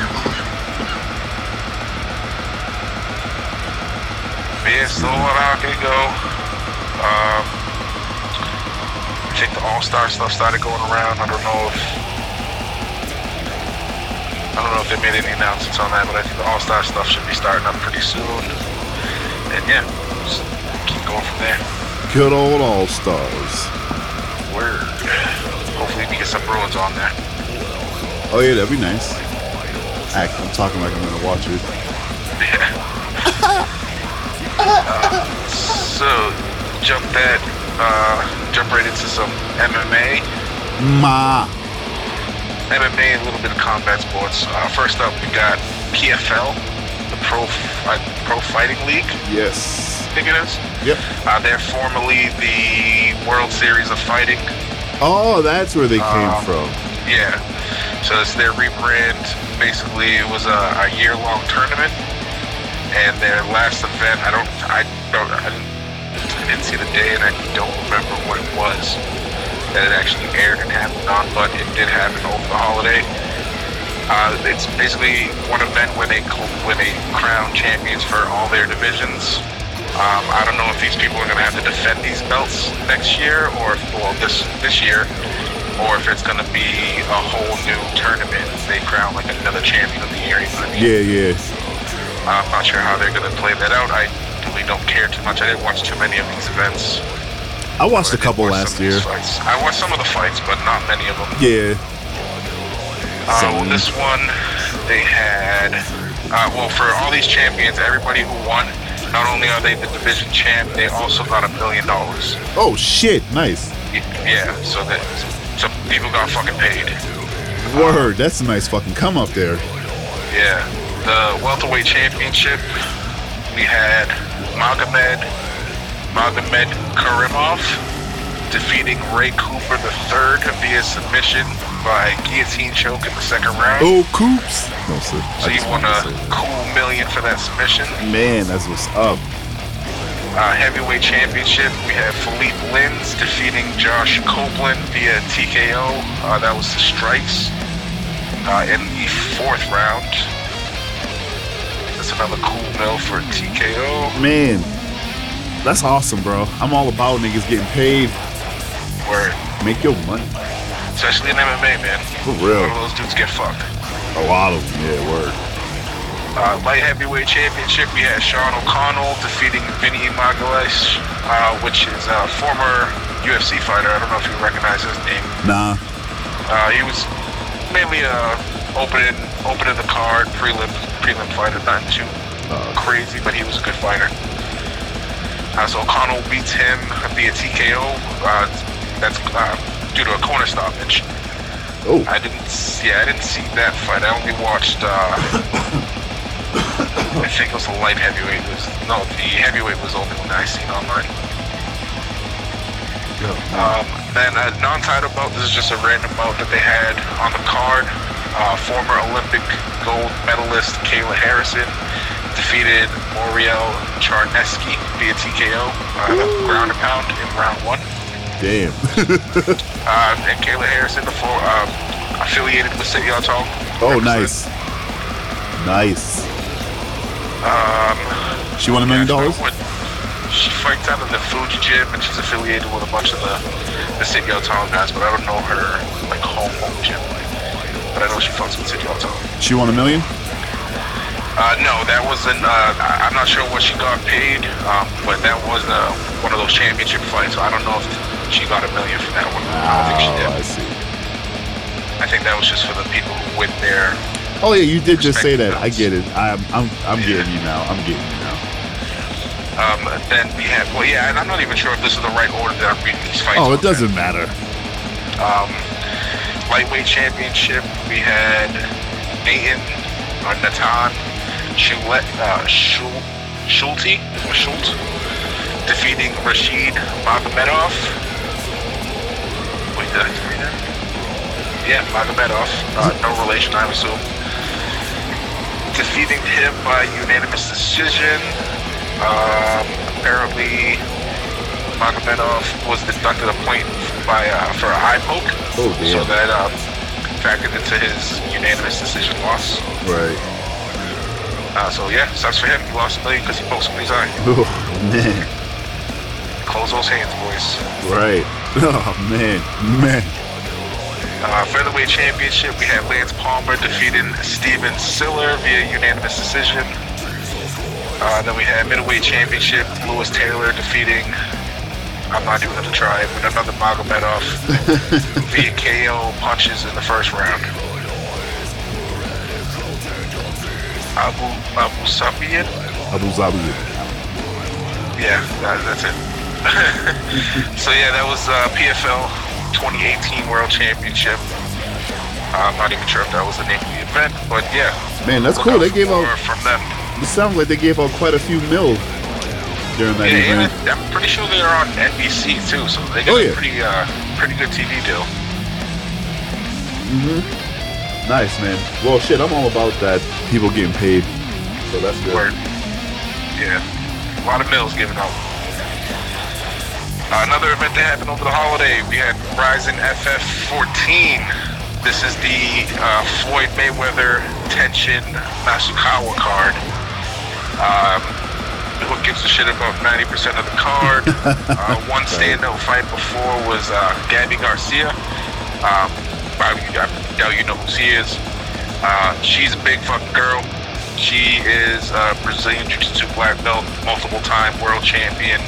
yeah, still a lot of go. Um, I think the All Star stuff started going around. I don't know if I don't know if they made any announcements on that, but I think the All Star stuff should be starting up pretty soon. And yeah, just keep going from there. Good old All Stars. Word. Hopefully we get some Bruins on there. Oh yeah, that'd be nice. Act, I'm talking like I'm gonna watch it. [LAUGHS] So jump that, uh, jump right into some MMA. Ma. MMA, a little bit of combat sports. Uh, first up, we got PFL. Pro uh, Pro Fighting League. Yes. I think it is. Yep. Uh, they're formerly the World Series of Fighting. Oh, that's where they came Um, from. Yeah. So it's their rebrand. Basically, it was a, a year-long tournament, and their last event. I don't. I don't. I didn't, I didn't see the day, and I don't remember what it was that it actually aired and happened on, but it did happen over the holiday. Uh, it's basically one event where they where they crown champions for all their divisions. Um, I don't know if these people are going to have to defend these belts next year, or if, well, this this year, or if it's going to be a whole new tournament. They crown like another champion of the year. You know I mean? Yeah, yeah. I'm not sure how they're going to play that out. I really don't care too much. I didn't watch too many of these events. I watched a couple watch last year. I watched some of the fights, but not many of them. Yeah. Same. this one, they had, uh, well, for all these champions, everybody who won, not only are they the division champ, they also got a million dollars. Oh shit, nice. Yeah, so that some people got fucking paid. Word, that's a nice fucking come up there. Yeah, the welterweight championship, we had Magomed, Magomed Karimov defeating Ray Cooper III via submission by guillotine choke in the second round. Oh, Coops. No, sir. So you won a cool million for that submission. Man, that's what's up. Uh, heavyweight championship, we have Philippe Lins defeating Josh Copeland via TKO. Uh, that was the strikes uh, in the fourth round. That's another cool mill for TKO. Man, that's awesome, bro. I'm all about niggas getting paid. Make your money. especially in MMA, man. For real. of those dudes get fucked. A lot of them, yeah, word. Uh, light heavyweight championship, we had Sean O'Connell defeating Vinny Magalhaes, uh, which is a former UFC fighter. I don't know if you recognize his name. Nah. Uh, he was mainly uh, opening opening the card, prelim prelim fighter, not too Uh, crazy, but he was a good fighter. Uh, so O'Connell beats him via TKO. That's uh, due to a corner stoppage. oh, I didn't see. I didn't see that fight. I only watched. Uh, I think it was the light heavyweight. Was no, the heavyweight was the only one I seen online. Um, then a non-title bout. This is just a random bout that they had on the card. Uh, former Olympic gold medalist Kayla Harrison defeated Moriel Charneski via TKO, uh, ground and pound in round one. Damn. [LAUGHS] Uh, and Kayla Harrison, the four, um, affiliated with City Tong. oh, nice. Nice. Um, She won a million dollars? She fights out of the Fuji gym, and she's affiliated with a bunch of the the Sityodtong guys, but I don't know her like home home gym. But I know she fucks with Sityodtong. She won a million? Uh, no, that wasn't. Uh, I'm not sure what she got paid, um, but that was uh, one of those championship fights. So I don't know if she got a million for that one. I don't think she Oh, I see. I think that was just for the people who win there. Oh yeah, you did just say that. I get it. I'm I'm I'm Yeah. getting you now. I'm getting you now. Um, then we had, well, yeah, and I'm not even sure if this is the right order that I'm reading these fights. Oh, it doesn't matter. Um, lightweight championship, we had Nathan or Natan Shulet, uh, Shul, Schulte, or Schult, defeating Rashid Magomedov. Wait, did I say that? Yeah, Magomedov. Uh, no relation, I assume. Defeating him by unanimous decision. Um, apparently, Magomedov was deducted a point by uh, for an eye poke. Oh. So that um, factored into his unanimous decision loss. Right. Uh, so yeah, sucks for him. He lost a million because he poked somebody's eye. [LAUGHS] Oh man. Close those hands, boys. Right. Oh man. Man. Uh, featherweight championship, we had Lance Palmer defeating Steven Siller via unanimous decision. Uh, then we had middleweight championship, Louis Taylor defeating. I'm not even gonna try it, but another Magomedov [LAUGHS] via KO punches in the first round. Abu Abu Sabian, Abu Zabi. yeah, that, that's it. [LAUGHS] so yeah, that was uh, PFL 2018 World Championship. I'm not even sure if that was the name of the event, but yeah. Man, that's cool. They gave out from them. It sounds like they gave out quite a few mil during that Yeah, event. I'm pretty sure they're on NBC too, so they got Oh, a pretty uh, pretty good TV deal. Mhm. Nice, man. Well, shit, I'm all about that. People getting paid, so that's good. Word. Yeah, a lot of mills given out. Another event that happened over the holiday, we had RIZIN FF14. This is the uh, Floyd Mayweather Tenshin Nasukawa card. Um, who gives a shit about 90% of the card? [LAUGHS] uh, one standout fight before was uh, Gabi Garcia. Um, I doubt you know who she is. Uh, she's a big fucking girl. She is a Brazilian Jiu-Jitsu black belt, multiple time world champion.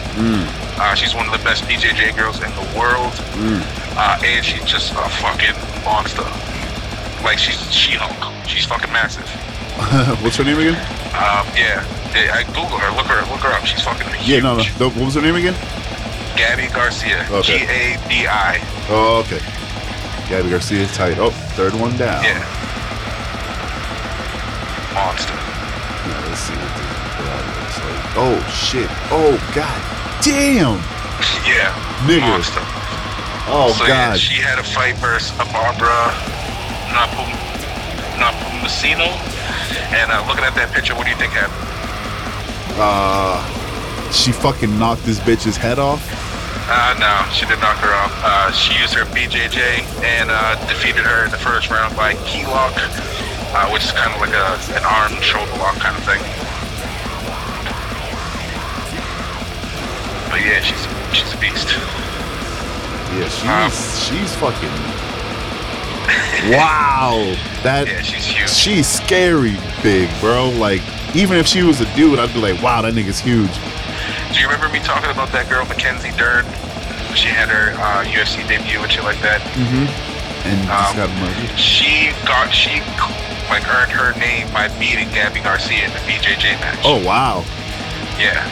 Uh, she's one of the best BJJ girls in the world, uh, and she's just a fucking monster. Like she's She-Hulk. She's fucking massive. [LAUGHS] What's her name again? Um, yeah, Yeah, I Google her. Look her. Look her up. She's fucking huge. Yeah, no, no. What was her name again? Gabi Garcia. Okay. G A B I. Oh, okay. Gabi Garcia, tight. Oh, third one down. Yeah. Monster. Yeah, let's see what this looks like. Oh shit. Oh god damn. Yeah. Nigga. Monster. Oh so yeah, god. she had a fight versus a Barbara Napum Napumusino. And uh, looking at that picture, what do you think happened? Uh, she fucking knocked this bitch's head off. Uh, no, she did knock her off. Uh, she used her BJJ and uh, defeated her in the first round by key lock, uh, which is kind of like a an arm shoulder lock kind of thing. But yeah, she's she's a beast. Yeah, she's Um, she's fucking. [LAUGHS] Wow, that Yeah, she's huge. she's scary big, bro. Like even if she was a dude, I'd be like, wow, that nigga's huge. Do you remember me talking about that girl Mackenzie Dern? She had her uh, UFC debut and shit like that. And just Um, got murdered. She got she like earned her name by beating Gabi Garcia in the BJJ match. Oh wow, yeah.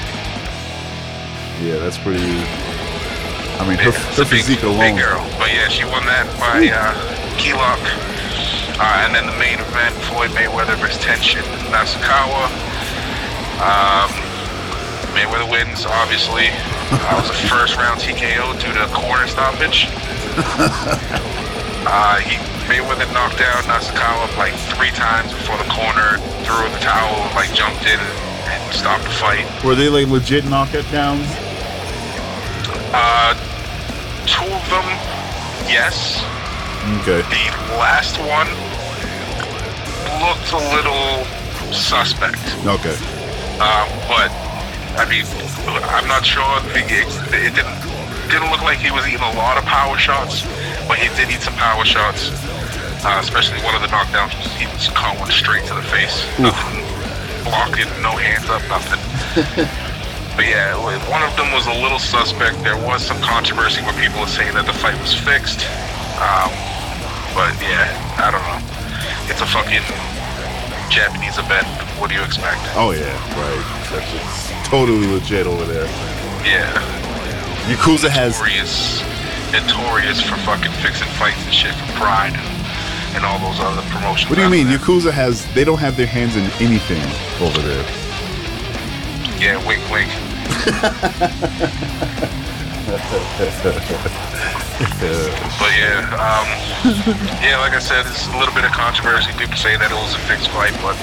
yeah, that's pretty. I mean, her, her big, physique alone. big girl. But yeah, she won that by uh, key lock. Uh, and then the main event, Floyd Mayweather versus Tenshin Nasukawa. Um, Mayweather wins, obviously. [LAUGHS] Uh, it was a first round TKO due to a corner stoppage. [LAUGHS] uh, he Mayweather knocked down Nasukawa like three times before the corner, threw in the towel, like jumped in and stopped the fight. Were they like legit knockout downs? Uh, two of them, yes. Okay. The last one looked a little suspect, Okay. um, but I mean, I'm not sure. The, it didn't didn't look like he was eating a lot of power shots, but he did eat some power shots. Uh, especially one of the knockdowns, he just caught one straight to the face. Nothing blocking, no hands up, nothing. [LAUGHS] But yeah, one of them was a little suspect. There was some controversy where people were saying that the fight was fixed. Um, but yeah, I don't know. It's a fucking Japanese event. What do you expect? Oh yeah, right. That's just totally legit over there. Yeah, Yakuza has notorious, notorious for fucking fixing fights and shit for Pride and all those other promotions. What do you mean? there. Yakuza has they don't have their hands in anything over there. Yeah, wink, wink. [LAUGHS] but yeah, um, yeah, like I said, it's a little bit of controversy. People say that it was a fixed fight, but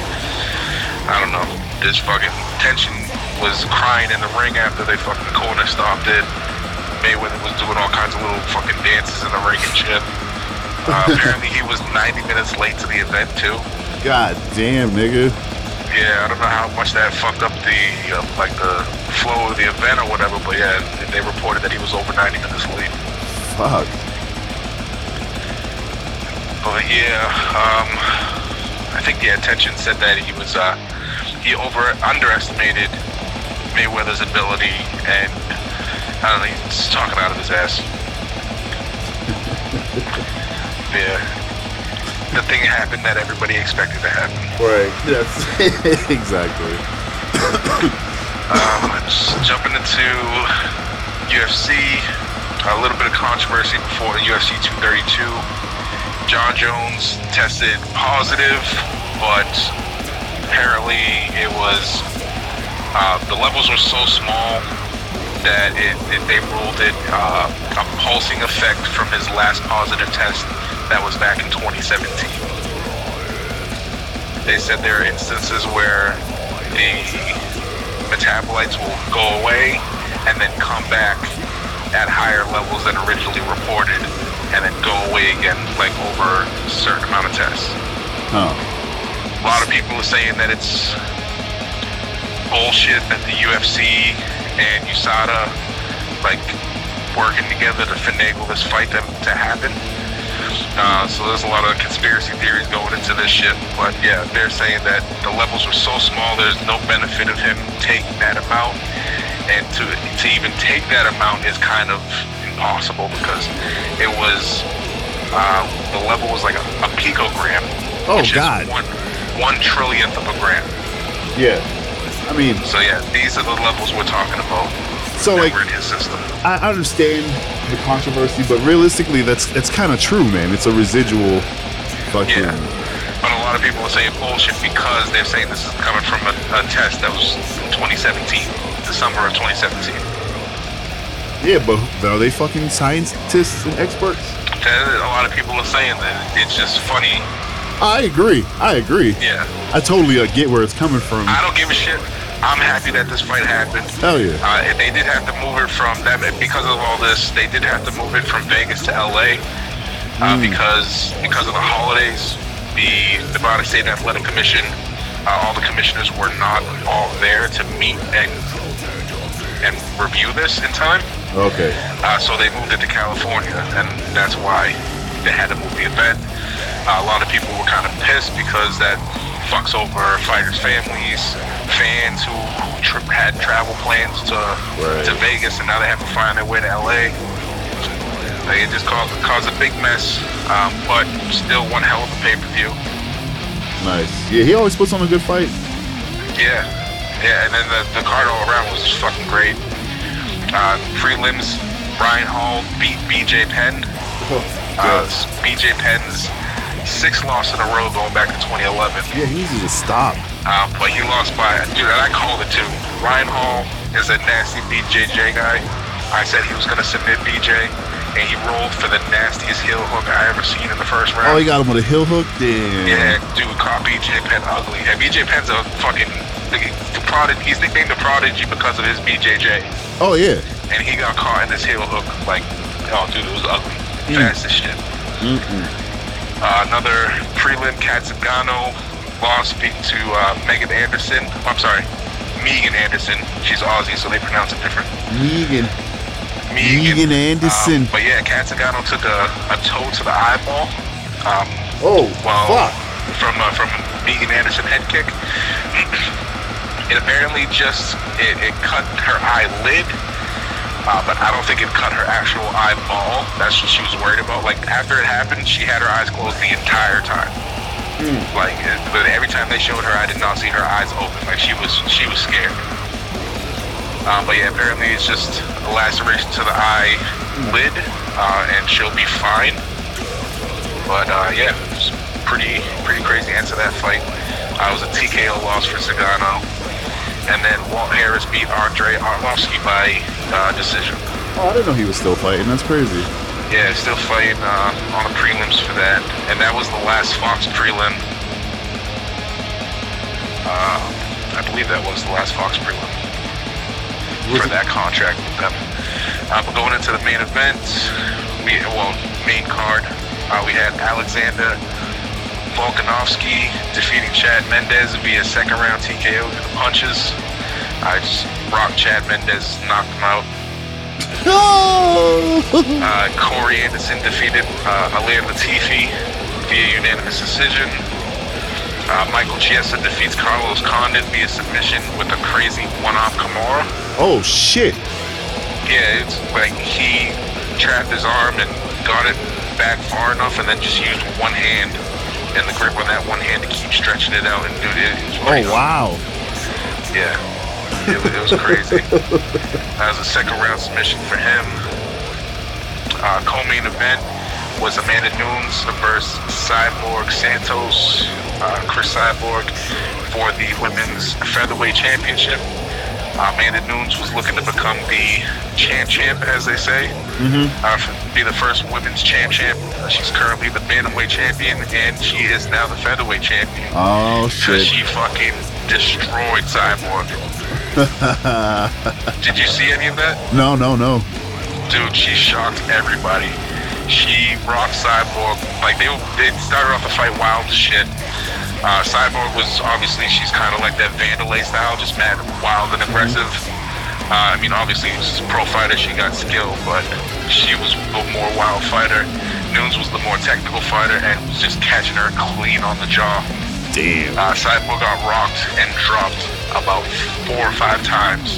I don't know. This fucking Tenshin was crying in the ring after they fucking corner stopped it. Mayweather was doing all kinds of little fucking dances in the ring and shit. Uh, [LAUGHS] apparently, he was 90 minutes late to the event too. God damn, nigga. Yeah, I don't know how much that fucked up the uh, like the flow of the event or whatever, but yeah, they reported that he was over 90 minutes late. Fuck. But yeah, um, I think the attention said that he was uh, he over underestimated Mayweather's ability, and I don't know, he's just talking out of his ass. [LAUGHS] yeah, the thing happened that everybody expected to happen. Right. Yes. [LAUGHS] exactly. [COUGHS] Um, just jumping into UFC, a little bit of controversy before UFC 232. John Jones tested positive, but apparently it was uh, the levels were so small that it, it they ruled it uh, a pulsing effect from his last positive test that was back in 2017. They said there are instances where the metabolites will go away and then come back at higher levels than originally reported and then go away again like over a certain amount of tests. Huh. A lot of people are saying that it's bullshit that the UFC and USADA like working together to finagle this fight to, to happen. Uh, so there's a lot of conspiracy theories going into this shit. But yeah, they're saying that the levels were so small, there's no benefit of him taking that amount. And to to even take that amount is kind of impossible because it was uh, the level was like a, a picogram. Oh, which God. Is one one trillionth of a gram. Yeah. I mean, So yeah, these are the levels we're talking about. So, like- in his system. I understand the controversy, but realistically, that's that's kind of true, man. It's a residual fucking. Yeah. But a lot of people are saying bullshit because they're saying this is coming from a, a test that was in 2017, the summer of 2017. Yeah, but are they fucking scientists and experts? A lot of people are saying that it's just funny. I agree. I agree. Yeah. I totally uh, get where it's coming from. I don't give a shit. I'm happy that this fight happened. Hell yeah. Uh, and they did have to move it from that because of all this. They did have to move it from Vegas to LA uh, because because of the holidays. The Nevada State Athletic Commission, uh, all the commissioners were not all there to meet and and review this in time. Okay. Uh, so they moved it to California, and that's why they had to move the event. Uh, a lot of people were kind of pissed because that fucks over fighters' families, fans who, who had travel plans to Right. to Vegas, and now they have to find their way to LA. They just caused caused a big mess, um, but still one hell of a pay per view. Nice. Yeah, he always puts on a good fight. Yeah, yeah, and then the, the card all around was just fucking great. Uh, prelims, Ryan Hall beat BJ Penn. [LAUGHS] Uh, BJ Penn's sixth losses in a row going back to 2011. Yeah, he needs to stop. Uh, but he lost by, dude, I called it too. Ryan Hall is a nasty BJJ guy. I said he was going to submit BJ, and he rolled for the nastiest heel hook I ever seen in the first round. Oh, he got him with a heel hook. Damn. Yeah, dude, caught BJ Penn ugly. And BJ Penn's a fucking the. He's nicknamed the prodigy because of his BJJ, Oh yeah. and he got caught in this heel hook. Like, oh, dude, it was ugly, fast as shit. Uh, another prelim, Cat Zingano lost beat to uh, Megan Anderson. I'm sorry, Megan Anderson. She's Aussie, so they pronounce it different. Megan. Megan, Megan Anderson. Um, but yeah, Cat Zingano took a, a toe to the eyeball. Um, Oh, well, fuck. from uh, from Megan Anderson head kick. [CLEARS THROAT] it apparently just it, it cut her eyelid, uh, but I don't think it cut her actual eyeball. That's what she was worried about. Like after it happened, she had her eyes closed the entire time. Like, it, but every time they showed her, I did not see her eyes open. Like she was she was scared. Um, but yeah, apparently it's just a laceration to the eye lid, uh, and she'll be fine. But uh, yeah, it's pretty pretty crazy end to that fight. I was a TKO loss for Zingano. And then Walt Harris beat Andrei Arlovsky by uh, decision. Oh, I didn't know he was still fighting. That's crazy. Yeah, still fighting uh, on the prelims for that. And that was the last Fox prelim. Uh, I believe that was the last Fox prelim for it- that contract with them. Uh, but going into the main event, we well main card, uh, we had Alexander Volkanovski defeating Chad Mendes via second round TKO to the punches. I just rocked Chad Mendes, knocked him out. No. [LAUGHS] Uh, Corey Anderson defeated uh, Ilir Latifi via unanimous decision. Uh, Michael Chiesa defeats Carlos Condit via submission with a crazy one-off Kimura. oh shit. Yeah, it's like he trapped his arm and got it back far enough, and then just used one hand and the grip on that one hand to keep stretching it out. And dude, it, it was Oh wow. Yeah, it, was- it was crazy. that was a second round submission for him. Uh, co-main event was Amanda Nunes versus Cyborg Santos. Uh, Cris Cyborg for the women's featherweight championship. Uh, Amanda Nunes was looking to become the champ champ, as they say. Mm-hmm. Uh, be the first women's champ champ. Uh, she's currently the bantamweight champion, and she is now the featherweight champion. Oh Because shit. she fucking destroyed Cyborg. [LAUGHS] Did you see any of that? no, no, no. Dude, she shocked everybody. She rocked Cyborg. Like they they started off the fight wild as shit. Uh, Cyborg was obviously she's kind of like that Wanderlei style, just mad wild and aggressive. Uh, I mean, obviously she's a pro fighter, she got skill, but she was the more wild fighter. Nunes was the more technical fighter and was just catching her clean on the jaw. Damn. Uh, Cyborg got rocked and dropped about four or five times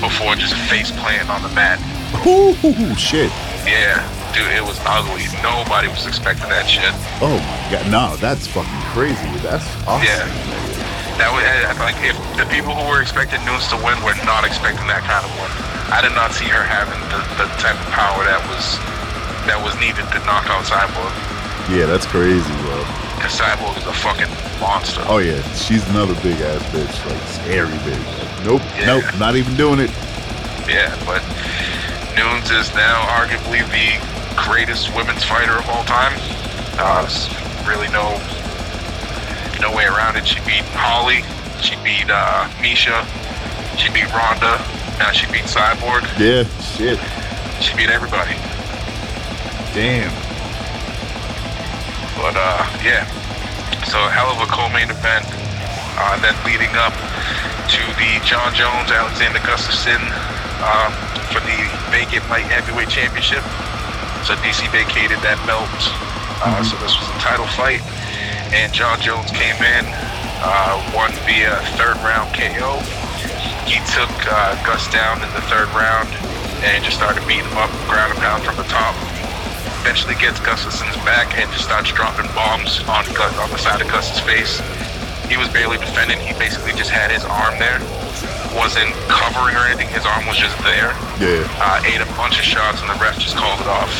before just face planting on the mat. Ooh, shit. Yeah, dude, it was ugly. Nobody was expecting that shit. Oh my god. No, that's fucking crazy. That's awesome. Yeah. That was like if the people who were expecting Nunes to win were not expecting that kind of win. I did not see her having the, the type of power that was that was needed to knock out Cyborg. Yeah, that's crazy, Cyborg is a fucking monster. Oh yeah, she's another big ass bitch, like scary bitch. Nope, Yeah. nope, not even doing it. Yeah, but Nunes is now arguably the greatest women's fighter of all time. Uh, really no no way around it. She beat Holly, she beat uh, Miesha, she beat Ronda, now she beat Cyborg. Yeah, shit. She beat everybody. Damn. But uh, yeah, so a hell of a co-main event. Uh, then leading up to the John Jones Alexander Gustafsson um, for the vacant light heavyweight championship. So DC vacated that belt. Uh, So this was a title fight, and John Jones came in, uh, won via third round KO. He took uh, Gus down in the third round and just started beating him up, ground and pound from the top eventually gets Gustafsson's back and just starts dropping bombs on on the side of Gus's face. He was barely defending. He basically just had his arm there. Wasn't covering or anything. His arm was just there. Yeah. Uh, ate a bunch of shots and the ref just called it off.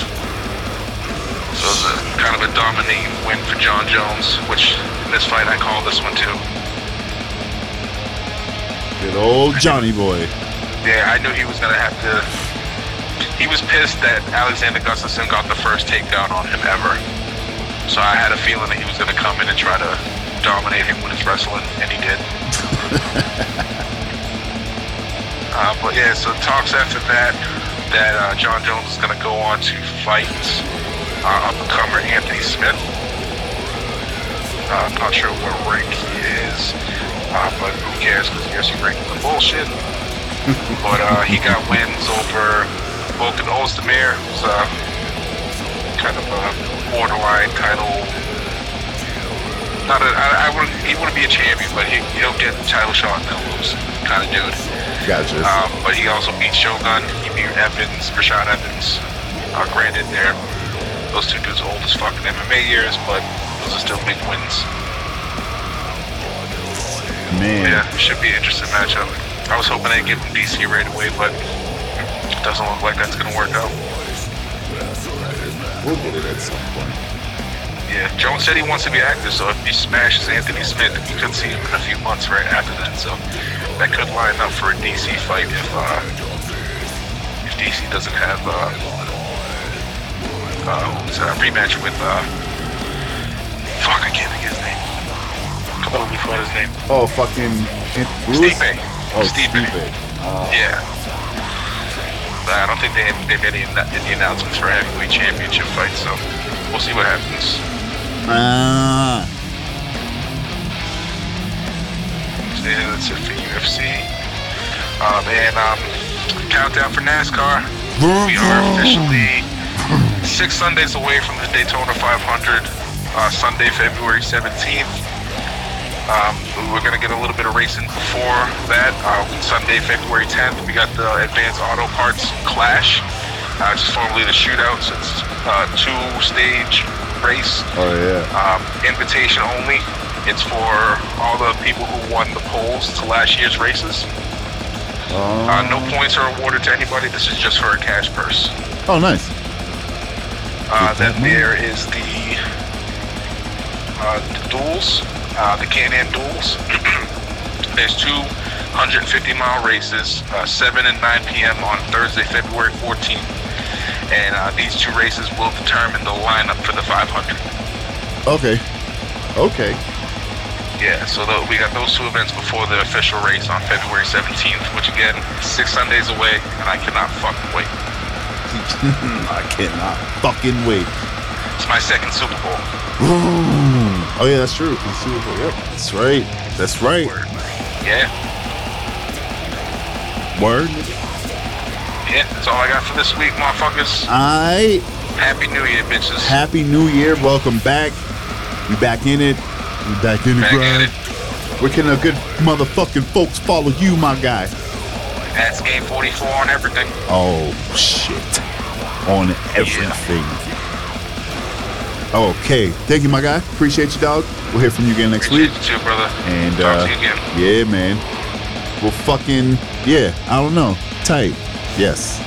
So it was a, kind of a dominating win for John Jones, which in this fight I call this one too. Good old Johnny boy. Yeah, I knew he was gonna have to. He was pissed that Alexander Gustafsson got the first takedown on him ever. So I had a feeling that he was gonna come in and try to dominate him with his wrestling, and he did. [LAUGHS] uh, but yeah, so talks after that that uh, John Jones is gonna go on to fight uh, up-and-comer Anthony Smith. Uh, I'm not sure what rank he is, uh, but who cares? Because UFC rankings are bullshit. [LAUGHS] but uh, he got wins over Volkan Ozdemir, who's uh, kind of a borderline title. Not a, I, I wouldn't. He wouldn't be a champion, but he, he'll get a title shot and he'll lose, kind of dude. Gotcha. Um, but he also beat Shogun. He beat Evans, Rashad Evans. Uh, granted, they're those two dudes are old as fucking MMA years, but those are still big wins. Man. Yeah, should be an interesting matchup. I was hoping they'd give him DC right away, but doesn't look like that's gonna work out. We'll get it at some point. Yeah, Jones said he wants to be active, so if he smashes Anthony Smith, we could see him in a few months right after that. So that could line up for a DC fight if uh, if DC doesn't have uh, uh, a rematch with uh, fuck, I can't think of his name. Completely forgot his name. Oh, fucking? Stipe. Oh, Stipe. Stipe. Oh, Yeah. But I don't think they they've made any, any announcements for a heavyweight championship fight, so we'll see what happens. Ah. So yeah, that's it for UFC. Um, and um, countdown for NASCAR. We are officially six Sundays away from the Daytona 500. Uh, Sunday, February 17th. Um, we're gonna get a little bit of racing before that. Uh, Sunday, February 10th, we got the Advanced Auto Parts Clash, uh, is formerly the Shootouts. It's a two-stage race Oh, yeah. um, invitation only. It's for all the people who won the polls to last year's races. Uh, no points are awarded to anybody. This is just for a cash purse. Oh, nice. Uh, then there is the, uh, the duels. Uh, the Can-Am Duels. [CLEARS THROAT] There's two 150 mile races, uh, 7 and 9 p.m. on Thursday, February 14th. And uh, these two races will determine the lineup for the 500. Okay. Okay. Yeah, so tho- we got those two events before the official race on February 17th, which again, six Sundays away, and I cannot fucking wait. [LAUGHS] I cannot fucking wait. It's my second Super Bowl. Oh yeah, that's true. That's true. Yep. That's right. That's right. Yeah, Word. yeah, that's all I got for this week, motherfuckers. I Happy New Year, bitches. happy New Year. Welcome back. We back in it. We back in the Back at grind. it. Where can the good motherfucking folks follow you, my guy? That's game 44 on everything. Oh shit. On everything. Okay. Thank you, my guy. Appreciate you, dog. We'll hear from you again next week. Appreciate you too, brother. And Talk uh, to you again. yeah, man. We'll fucking yeah. I don't know. Tight. Yes.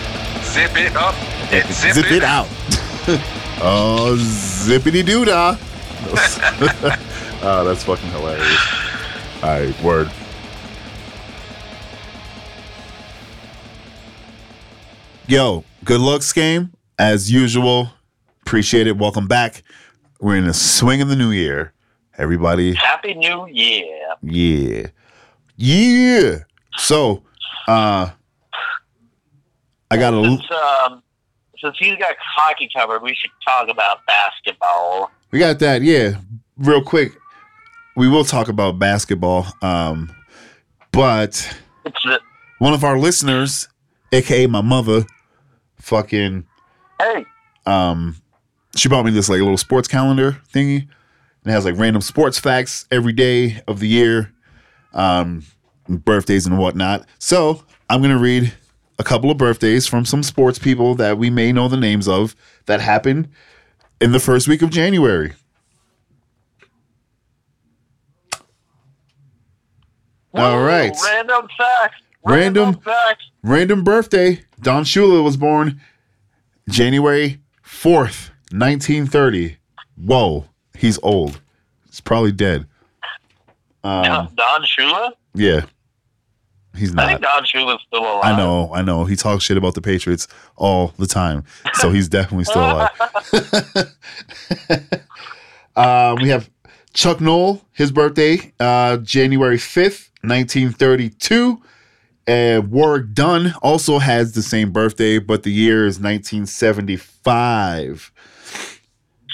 Zip it up and zip, Zip it out. [LAUGHS] oh, zippity doo dah. oh, [LAUGHS] [LAUGHS] that's fucking hilarious. All right, word. Yo, good looks game as usual. Appreciate it. Welcome back. We're in the swing of the new year. Everybody, Happy New Year. yeah. Yeah. So, uh I got a Since, um, since he's got hockey covered, we should talk about basketball. We got that, yeah. Real quick, we will talk about basketball. Um, but It's the, one of our listeners, aka my mother, fucking hey, um, she bought me this like little sports calendar thingy. And it has like random sports facts every day of the year, um, birthdays and whatnot. So I'm gonna read a couple of birthdays from some sports people that we may know the names of that happened in the first week of January. All Woo, right. Random facts. Random- facts. Random birthday. Don Shula was born January 4th, 1930. Whoa, he's old. He's probably dead. Um, Don Shula? yeah. He's not. I think. Don Shula's still alive. I know, I know. He talks shit about the Patriots all the time. So he's definitely still alive. uh, [LAUGHS] [LAUGHS] we have Chuck Noll, his birthday, uh, January 5th, 1932. And Warrick Dunn also has the same birthday, but the year is 1975.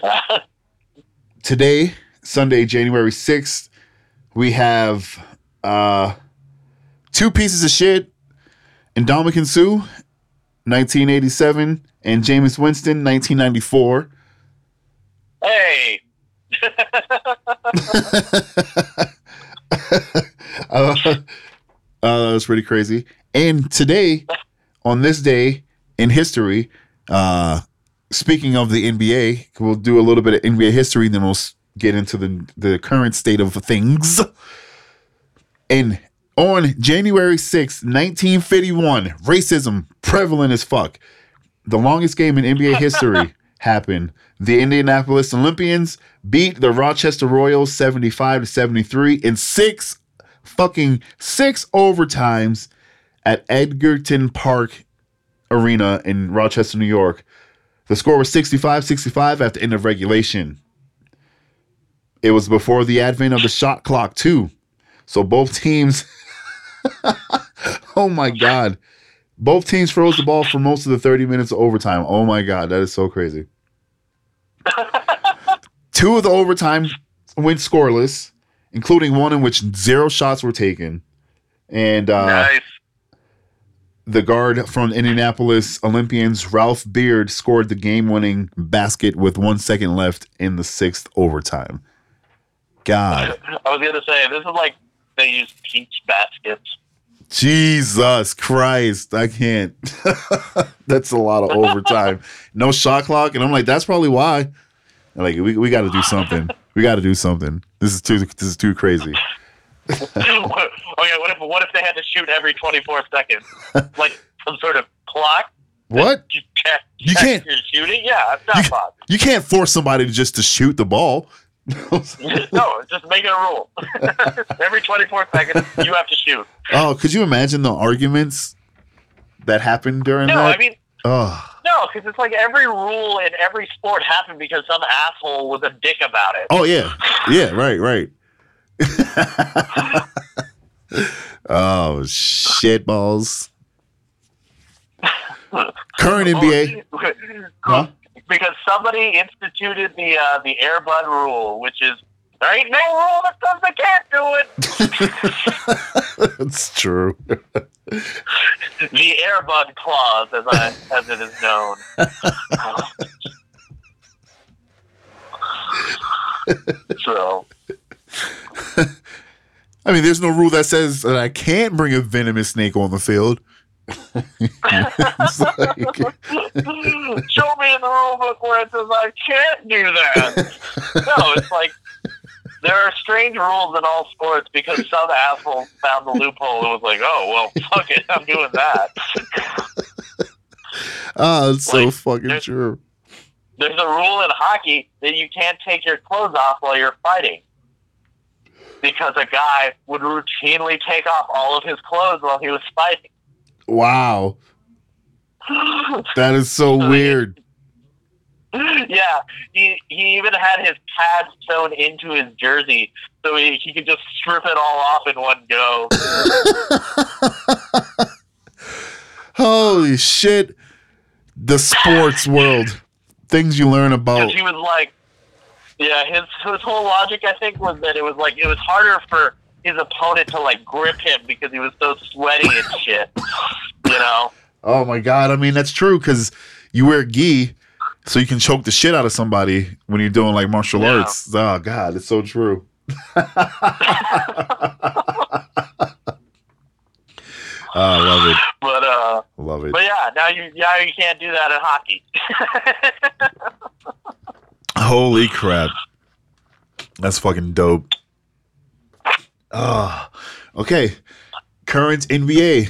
[LAUGHS] Today, Sunday, January 6th, we have uh, two pieces of shit Ndamukong Suh, 1987, and Jameis Winston, 1994. hey, [LAUGHS] [LAUGHS] uh, uh, that was pretty crazy. And today, on this day in history, uh, speaking of the NBA, we'll do a little bit of NBA history, then we'll get into the the current state of things. And on January sixth, 1951, racism prevalent as fuck. The longest game in NBA history [LAUGHS] happened. The Indianapolis Olympians beat the Rochester Royals 75 to 73 in six fucking six overtimes at Edgerton Park Arena in Rochester, New York. The score was 65 65 at the end of regulation. It was before the advent of the shot clock, too. So both teams, [LAUGHS] oh my God. Both teams froze the ball for most of the 30 minutes of overtime. Oh my God, that is so crazy. [LAUGHS] Two of the overtime went scoreless, including one in which zero shots were taken. And uh, nice. The guard from Indianapolis Olympians, Ralph Beard, scored the game winning basket with one second left in the sixth overtime. God. [LAUGHS] I was gonna say this is like they use peach baskets. Jesus Christ. I can't. [LAUGHS] that's a lot of overtime. [LAUGHS] No shot clock. And I'm like, that's probably why. Like, we, we got to do something. We got to do something. This is too this is too crazy. Oh yeah, what if what if they had to shoot every twenty four seconds, [LAUGHS] like some sort of clock? What? You check, You can't- You're shooting. Yeah, it's not You, fun. you can't force somebody to just to shoot the ball. [LAUGHS] no, just make it a rule. [LAUGHS] Every 24 seconds, you have to shoot. oh, could you imagine the arguments that happened during No, that? I mean, oh. no, because it's like every rule in every sport happened because some asshole was a dick about it. oh yeah, yeah, right, right. Oh shit balls. Current NBA. [LAUGHS] Huh? Because somebody instituted the uh, the Air Bud rule, which is there ain't no rule that says they can't do it. [LAUGHS] That's true. The Air Bud clause, as I as it is known. [LAUGHS] so I mean, there's no rule that says that I can't bring a venomous snake on the field. [LAUGHS] Like- [LAUGHS] show me in the rule book where it says I can't do that. no, it's like there are strange rules in all sports because some asshole found the loophole and was like, "Oh well, fuck it, I'm doing that." [LAUGHS] Ah, it's so fucking there's- true. There's a rule in hockey that you can't take your clothes off while you're fighting. Because a guy would routinely take off all of his clothes while he was fighting. Wow, that is so [LAUGHS] So weird. yeah, he he even had his pads sewn into his jersey, so he, he could just strip it all off in one go. [LAUGHS] Holy shit! The sports world, things you learn [LAUGHS] about. He was like, yeah, his his whole logic I think was that it was like it was harder for his opponent to like grip him because he was so sweaty and [LAUGHS] shit. You know. Oh my god! I mean, that's true because you wear gi, so you can choke the shit out of somebody when you're doing like martial Yeah. arts. Oh god, it's so true. Oh, [LAUGHS] I love it. But uh, Love it. but yeah, now you now you can't do that in hockey. [LAUGHS] Holy crap. That's fucking dope. Ah, okay. Current NBA.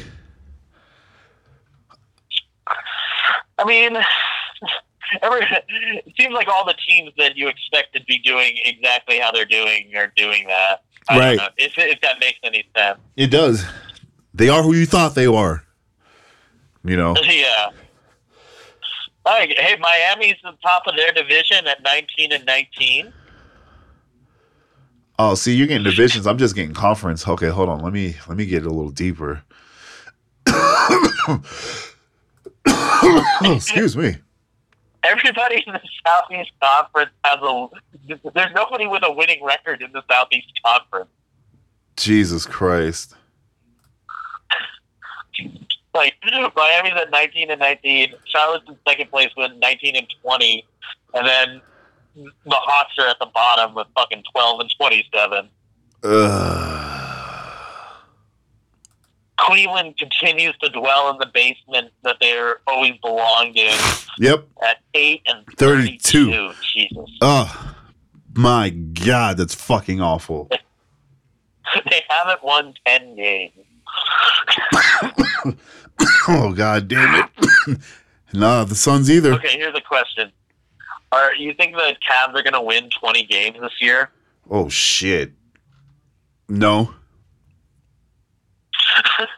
I mean, every, it seems like all the teams that you expect to be doing exactly how they're doing are doing that. I don't Right. know, if, if that makes any sense. It does. They are who you thought they were. You know. [LAUGHS] yeah. Like, hey, Miami's the top of their division at 19 and 19. Oh, see, you're getting divisions. I'm just getting conference. Okay, hold on. Let me let me get a little deeper. [COUGHS] Excuse me. Everybody in the Southeast Conference has a. There's nobody with a winning record in the Southeast Conference. Jesus Christ. Like Miami's at 19 and 19. Charlotte's in second place with 19 and 20, and then the Hawks are at the bottom with fucking 12 and 27. Ugh. Cleveland continues to dwell in the basement that they're always belonged in Yep. at 8 and 32. 32. Jesus. Oh my god, that's fucking awful. [LAUGHS] they haven't won 10 games. [COUGHS] Oh god damn it. [COUGHS] nah, the Suns either. Okay, here's a question. Are you think the Cavs are going to win 20 games this year? Oh shit. No. [LAUGHS]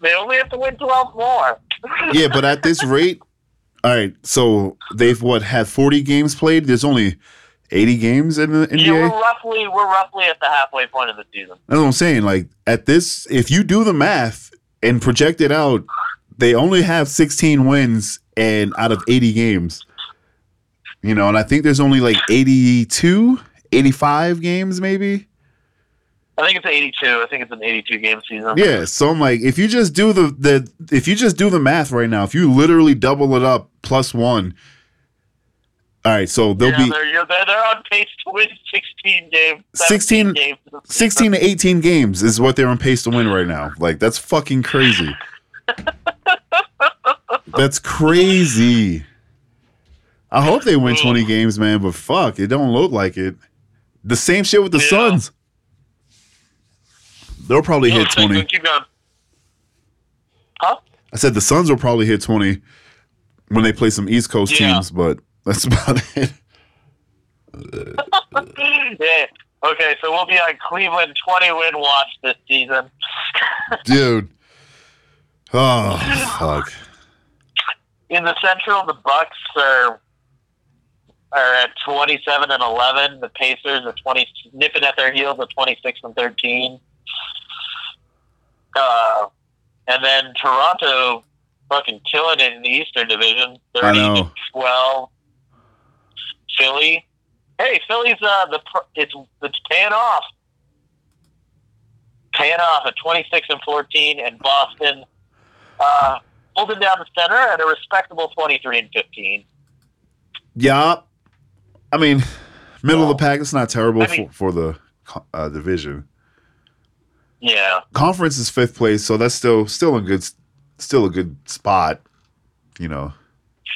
They only have to win 12 more. [LAUGHS] Yeah, but at this rate, all right. So they've what had forty games played. There's only eighty games in the NBA? Yeah, we're roughly we're roughly at the halfway point of the season. That's what I'm saying. Like at this, if you do the math and project it out, they only have 16 wins and out of 80 games. You know, and I think there's only like 82, 85 games maybe. I think it's 82. I think it's an 82 game season. Yeah, so I'm like, if you just do the the if you just do the math right now, if you literally double it up plus one, all right, so they'll Yeah, be they're, they're they're on pace to win 16 games. 16 games. 16 to 18 games is what they're on pace to win right now. Like that's fucking crazy. that's crazy. I hope they win 20 games, man, but fuck, it don't look like it. The same shit with the Yeah. Suns. They'll probably No, hit 20. Keep going. Huh? I said the Suns will probably hit 20 when they play some East Coast Yeah. teams, but that's about it. [LAUGHS] yeah. Okay, so we'll be on Cleveland 20 win watch this season. [LAUGHS] Dude. Oh fuck. In the Central, the Bucks are are at 27 and 11. The Pacers are 20 nipping at their heels at 26 and 13. Uh, and then Toronto fucking killing it in the Eastern Division. 30 I to know. 12. Philly. Hey, Philly's uh the it's it's paying off. Paying off at 26 and 14 and Boston uh holding down the center at a respectable 23 and 15. Yeah. I mean, middle of the pack. It's not terrible I mean- for, for the uh, division. Yeah. Conference is fifth place, so that's still still a good still a good spot. You know.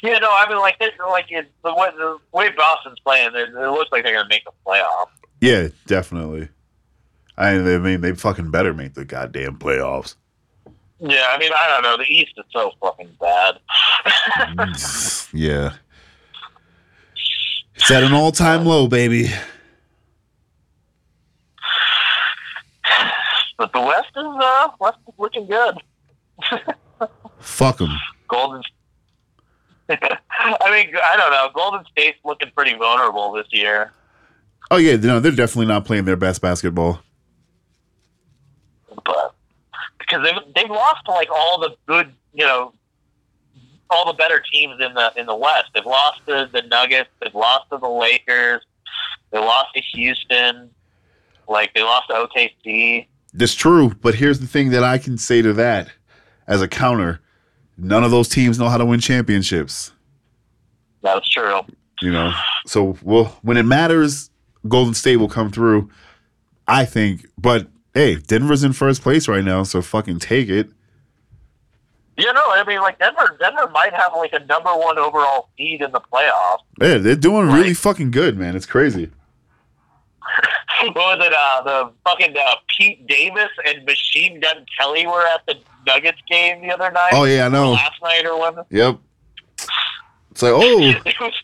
Yeah, no, I mean, like, this, like it, the, way, the way Boston's playing, it, it looks like they're going to make the playoff. Yeah, definitely. I mean, they fucking better make the goddamn playoffs. Yeah, I mean, I don't know. The East is so fucking bad. [LAUGHS] yeah. It's at an all time low, baby. but the West is, uh, West is looking good. Fuck them. Golden. [LAUGHS] I mean, I don't know. Golden State's looking pretty vulnerable this year. Oh yeah, no, they're definitely not playing their best basketball. but because they've they've lost to like all the good, you know, all the better teams in the in the West. They've lost to the Nuggets. They've lost to the Lakers. They lost to Houston. Like they lost to OKC. That's true, but here's the thing that I can say to that as a counter: none of those teams know how to win championships. That's true. You know, so well when it matters, Golden State will come through. I think, but hey, Denver's in first place right now, so fucking take it. You know, I mean, like Denver. Denver might have like a number one overall seed in the playoffs. Yeah, they're doing really fucking good, man. It's crazy. [LAUGHS] what was it? Uh, the fucking uh, Pete Davis and Machine Gun Kelly were at the Nuggets game the other night. Oh yeah, I know. last night or when. Yep. It's like, oh, [LAUGHS] it was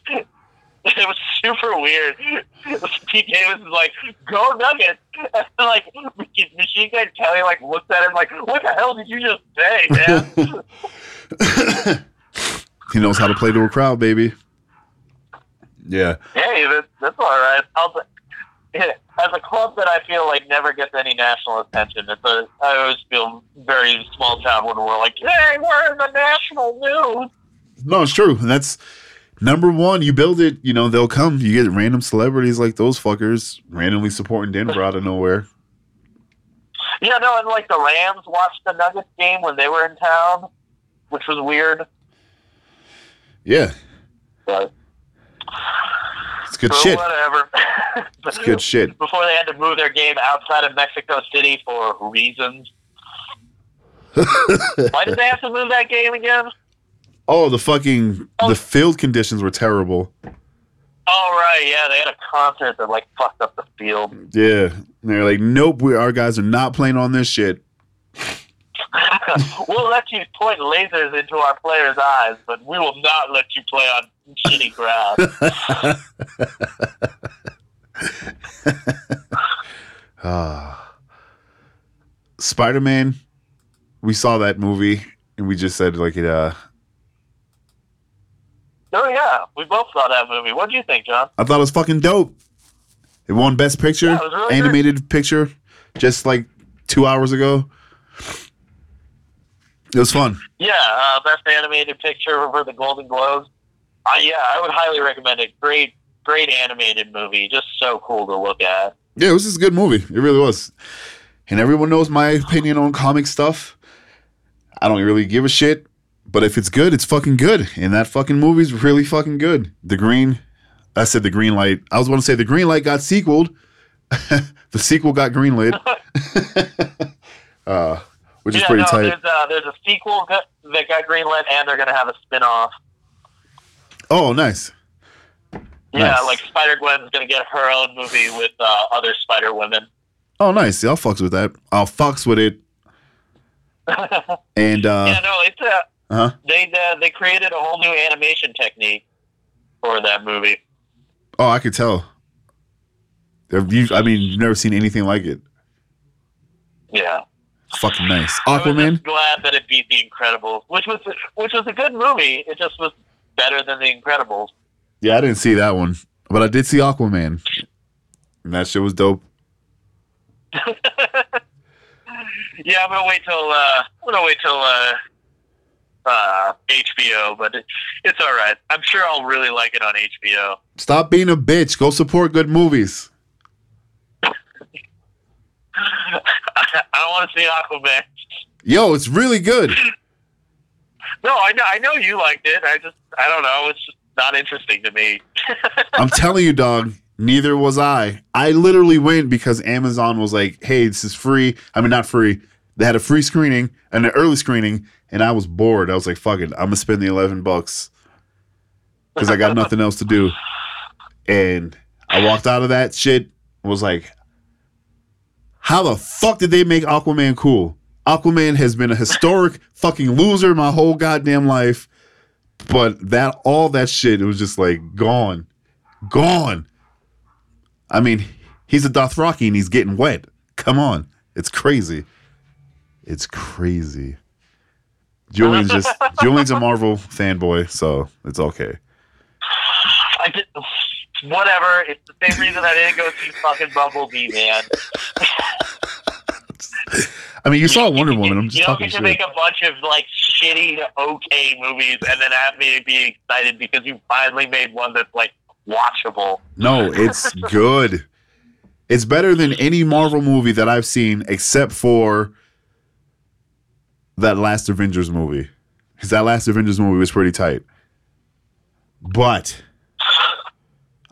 it was super weird. [LAUGHS] Pete Davis is like, "Go Nuggets!" And like Machine Gun Kelly like looks at him like, "What the hell did you just say, man?" he knows how to play to a crowd, baby. Yeah. hey, that, that's all right. I'll, [LAUGHS] as a club that I feel like never gets any national attention, it's a, I always feel very small town when we're like, "Hey, we're in the national news." No, it's true. And that's number one. You build it, you know, they'll come. You get random celebrities like those fuckers randomly supporting Denver out of nowhere. Yeah, no, and like the Rams watched the Nuggets game when they were in town, which was weird. Yeah. But good shit. Whatever. [LAUGHS] It's [LAUGHS] good shit. Before they had to move their game outside of Mexico City for reasons. [LAUGHS] Why did they have to move that game again? Oh, the fucking Oh. the field conditions were terrible. Oh right, yeah, they had a concert that like fucked up the field. Yeah. They're like, nope, we our guys are not playing on this shit. we'll let you point lasers into our players' eyes, but we will not let you play on shitty grass. [LAUGHS] Ah. Spider Man, we saw that movie and we just said like it uh oh yeah, we both saw that movie. What do you think, John? I thought it was fucking dope. It won Best Picture, Yeah, it was really animated picture, just like two hours ago. It was fun. Yeah, uh, best animated picture for the Golden Globes. Uh, yeah, I would highly recommend it. Great, great animated movie. Just so cool to look at. Yeah, it was just a good movie. It really was. And everyone knows my opinion on comic stuff. I don't really give a shit. But if it's good, it's fucking good. And that fucking movie's really fucking good. The green, I said the green light. I was going to say the green light got sequeled. [LAUGHS] the sequel got green lit. [LAUGHS] [LAUGHS] uh, which is pretty no, tight. there's uh, there's a sequel that got greenlit, and they're gonna have a spin-off. Oh, nice. Yeah, Nice. like Spider Gwen's gonna get her own movie with uh, other Spider Women. Oh, nice. Yeah, I'll fucks with that. I'll fucks with it. [LAUGHS] And uh, yeah, no, it's uh, uh-huh. they uh, they created a whole new animation technique for that movie. oh, I could tell. You, I mean, you've never seen anything like it. Yeah. Fucking nice. Aquaman. glad that it beat The Incredibles, which was which was a good movie. It just was better than The Incredibles. Yeah, I didn't see that one, but I did see Aquaman, and that shit was dope. [LAUGHS] Yeah, I'm gonna wait till uh, I'm gonna wait till uh, uh, HBO, but it, it's all right. I'm sure I'll really like it on HBO. Stop being a bitch. Go support good movies. [LAUGHS] I don't want to see Aquaman. Yo, it's really good. [LAUGHS] No, I know I know you liked it. I just I don't know. It's just not interesting to me. [LAUGHS] I'm telling you, dog. Neither was I. I literally went because Amazon was like, "Hey, this is free." I mean, not free. They had a free screening and an early screening, and I was bored. I was like, "Fuck it, I'm gonna spend the eleven bucks because I got [LAUGHS] nothing else to do." And I walked out of that shit. Was like, "How the fuck did they make Aquaman cool?" Aquaman has been a historic [LAUGHS] fucking loser my whole goddamn life, but that all that shit, it was just like gone, gone. I mean, he's a Dothraki and he's getting wet. Come on. It's crazy. It's crazy. Julian's just [LAUGHS] Julian's a Marvel fanboy, so it's okay. I just, whatever. It's the same reason I didn't go see fucking Bumblebee, man. [LAUGHS] I mean, you saw Wonder Woman. I'm just you don't get to shit. make a bunch of like shitty okay movies and then have me be excited because you finally made one that's like watchable. No, it's [LAUGHS] good. It's better than any Marvel movie that I've seen except for that last Avengers movie. Because that last Avengers movie was pretty tight. But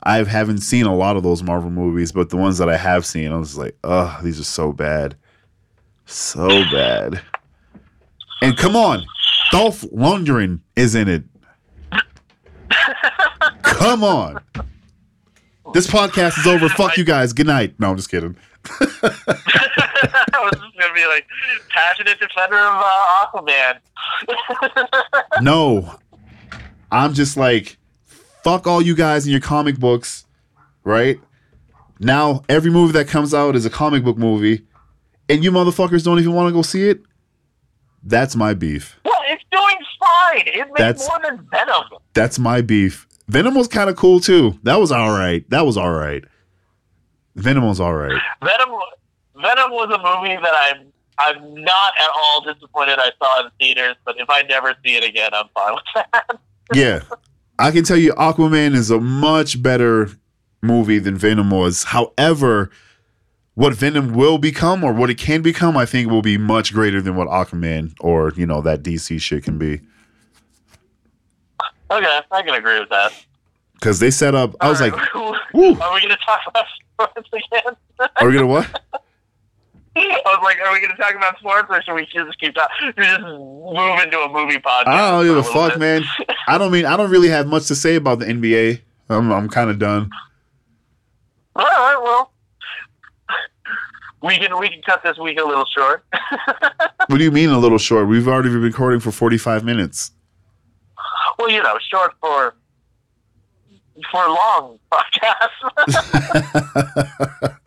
I haven't seen a lot of those Marvel movies, but the ones that I have seen, I was like, oh, these are so bad. So bad. And come on, Dolph Lundgren is in it. Come on. This podcast is over. Fuck you guys. Good night. No, I'm just kidding. [LAUGHS] I was just gonna be like passionate defender of uh, Aquaman. No. I'm just like, fuck all you guys and your comic books, right? Now, every movie that comes out is a comic book movie, and you motherfuckers don't even want to go see it? That's my beef. well, it's doing fine. It made That's- more than Venom. That's my beef. Venom was kind of cool too. That was all right. That was all right. Venom was all right. Venom. Venom was a movie that I'm. I'm not at all disappointed I saw in theaters, but if I never see it again, I'm fine with that. [LAUGHS] Yeah. I can tell you Aquaman is a much better movie than Venom was. However, what Venom will become or what it can become, I think will be much greater than what Aquaman or, you know, that DC shit can be. Okay, I can agree with that. Cuz they set up I was like, [LAUGHS] Woo. are we going to talk about sports again? are we going to what? [LAUGHS] I was like, are we going to talk about sports or should we just keep talking? We just move into a movie podcast. I don't give a fuck, bit. man. [LAUGHS] I don't mean I don't really have much to say about the NBA. I'm I'm kind of done. All right, well, we can we can cut this week a little short. [LAUGHS] What do you mean a little short? We've already been recording for 45 minutes. well, you know, short for for long podcast. [LAUGHS]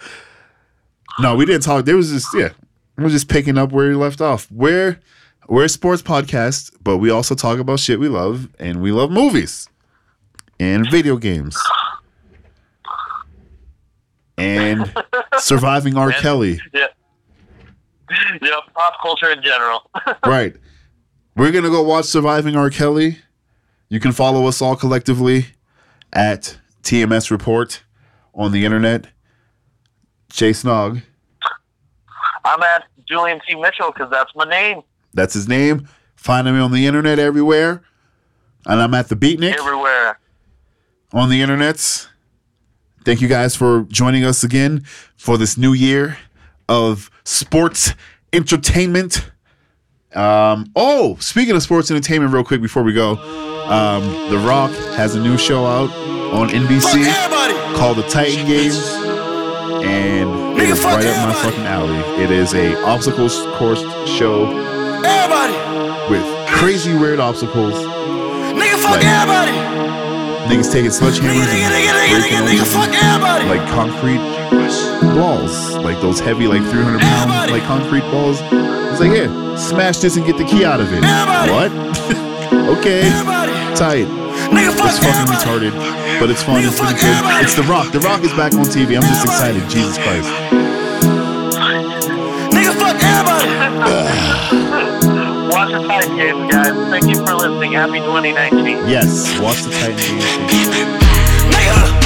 No, we didn't talk. There was just yeah, we're just picking up where we left off. We're we're a sports podcast, but we also talk about shit we love, and we love movies and video games and [LAUGHS] surviving R. Kelly. yeah, yeah, pop culture in general. [LAUGHS] Right. We're gonna go watch Surviving R. Kelly. You can follow us all collectively at TMS Report on the internet. Chase Nog, I'm at Julian C. Mitchell because that's my name that's his name. Find me on the internet everywhere. And I'm at the Beatnik. everywhere. on the internets. Thank you guys for joining us again for this new year of sports entertainment. Um, oh, speaking of sports entertainment, real quick before we go, um, The Rock has a new show out on NBC called The Titan Games, and it is right up my fucking alley. It is a obstacles course show with crazy weird obstacles. Nigga, fuck Like- everybody. Niggas taking sledgehammers and breaking like concrete balls, like those heavy, like 300 pound, like concrete balls. It's like, yeah, smash this and get the key out of it. What? [LAUGHS] okay, tight. It's fucking retarded, but it's fun. It's pretty good. It's The Rock. The Rock is back on TV. I'm just excited. Jesus Christ. [SIGHS] [LAUGHS] Watch the Titan games, guys. Thank you for listening. Happy 2019. Yes, watch the Titan game. Nigga,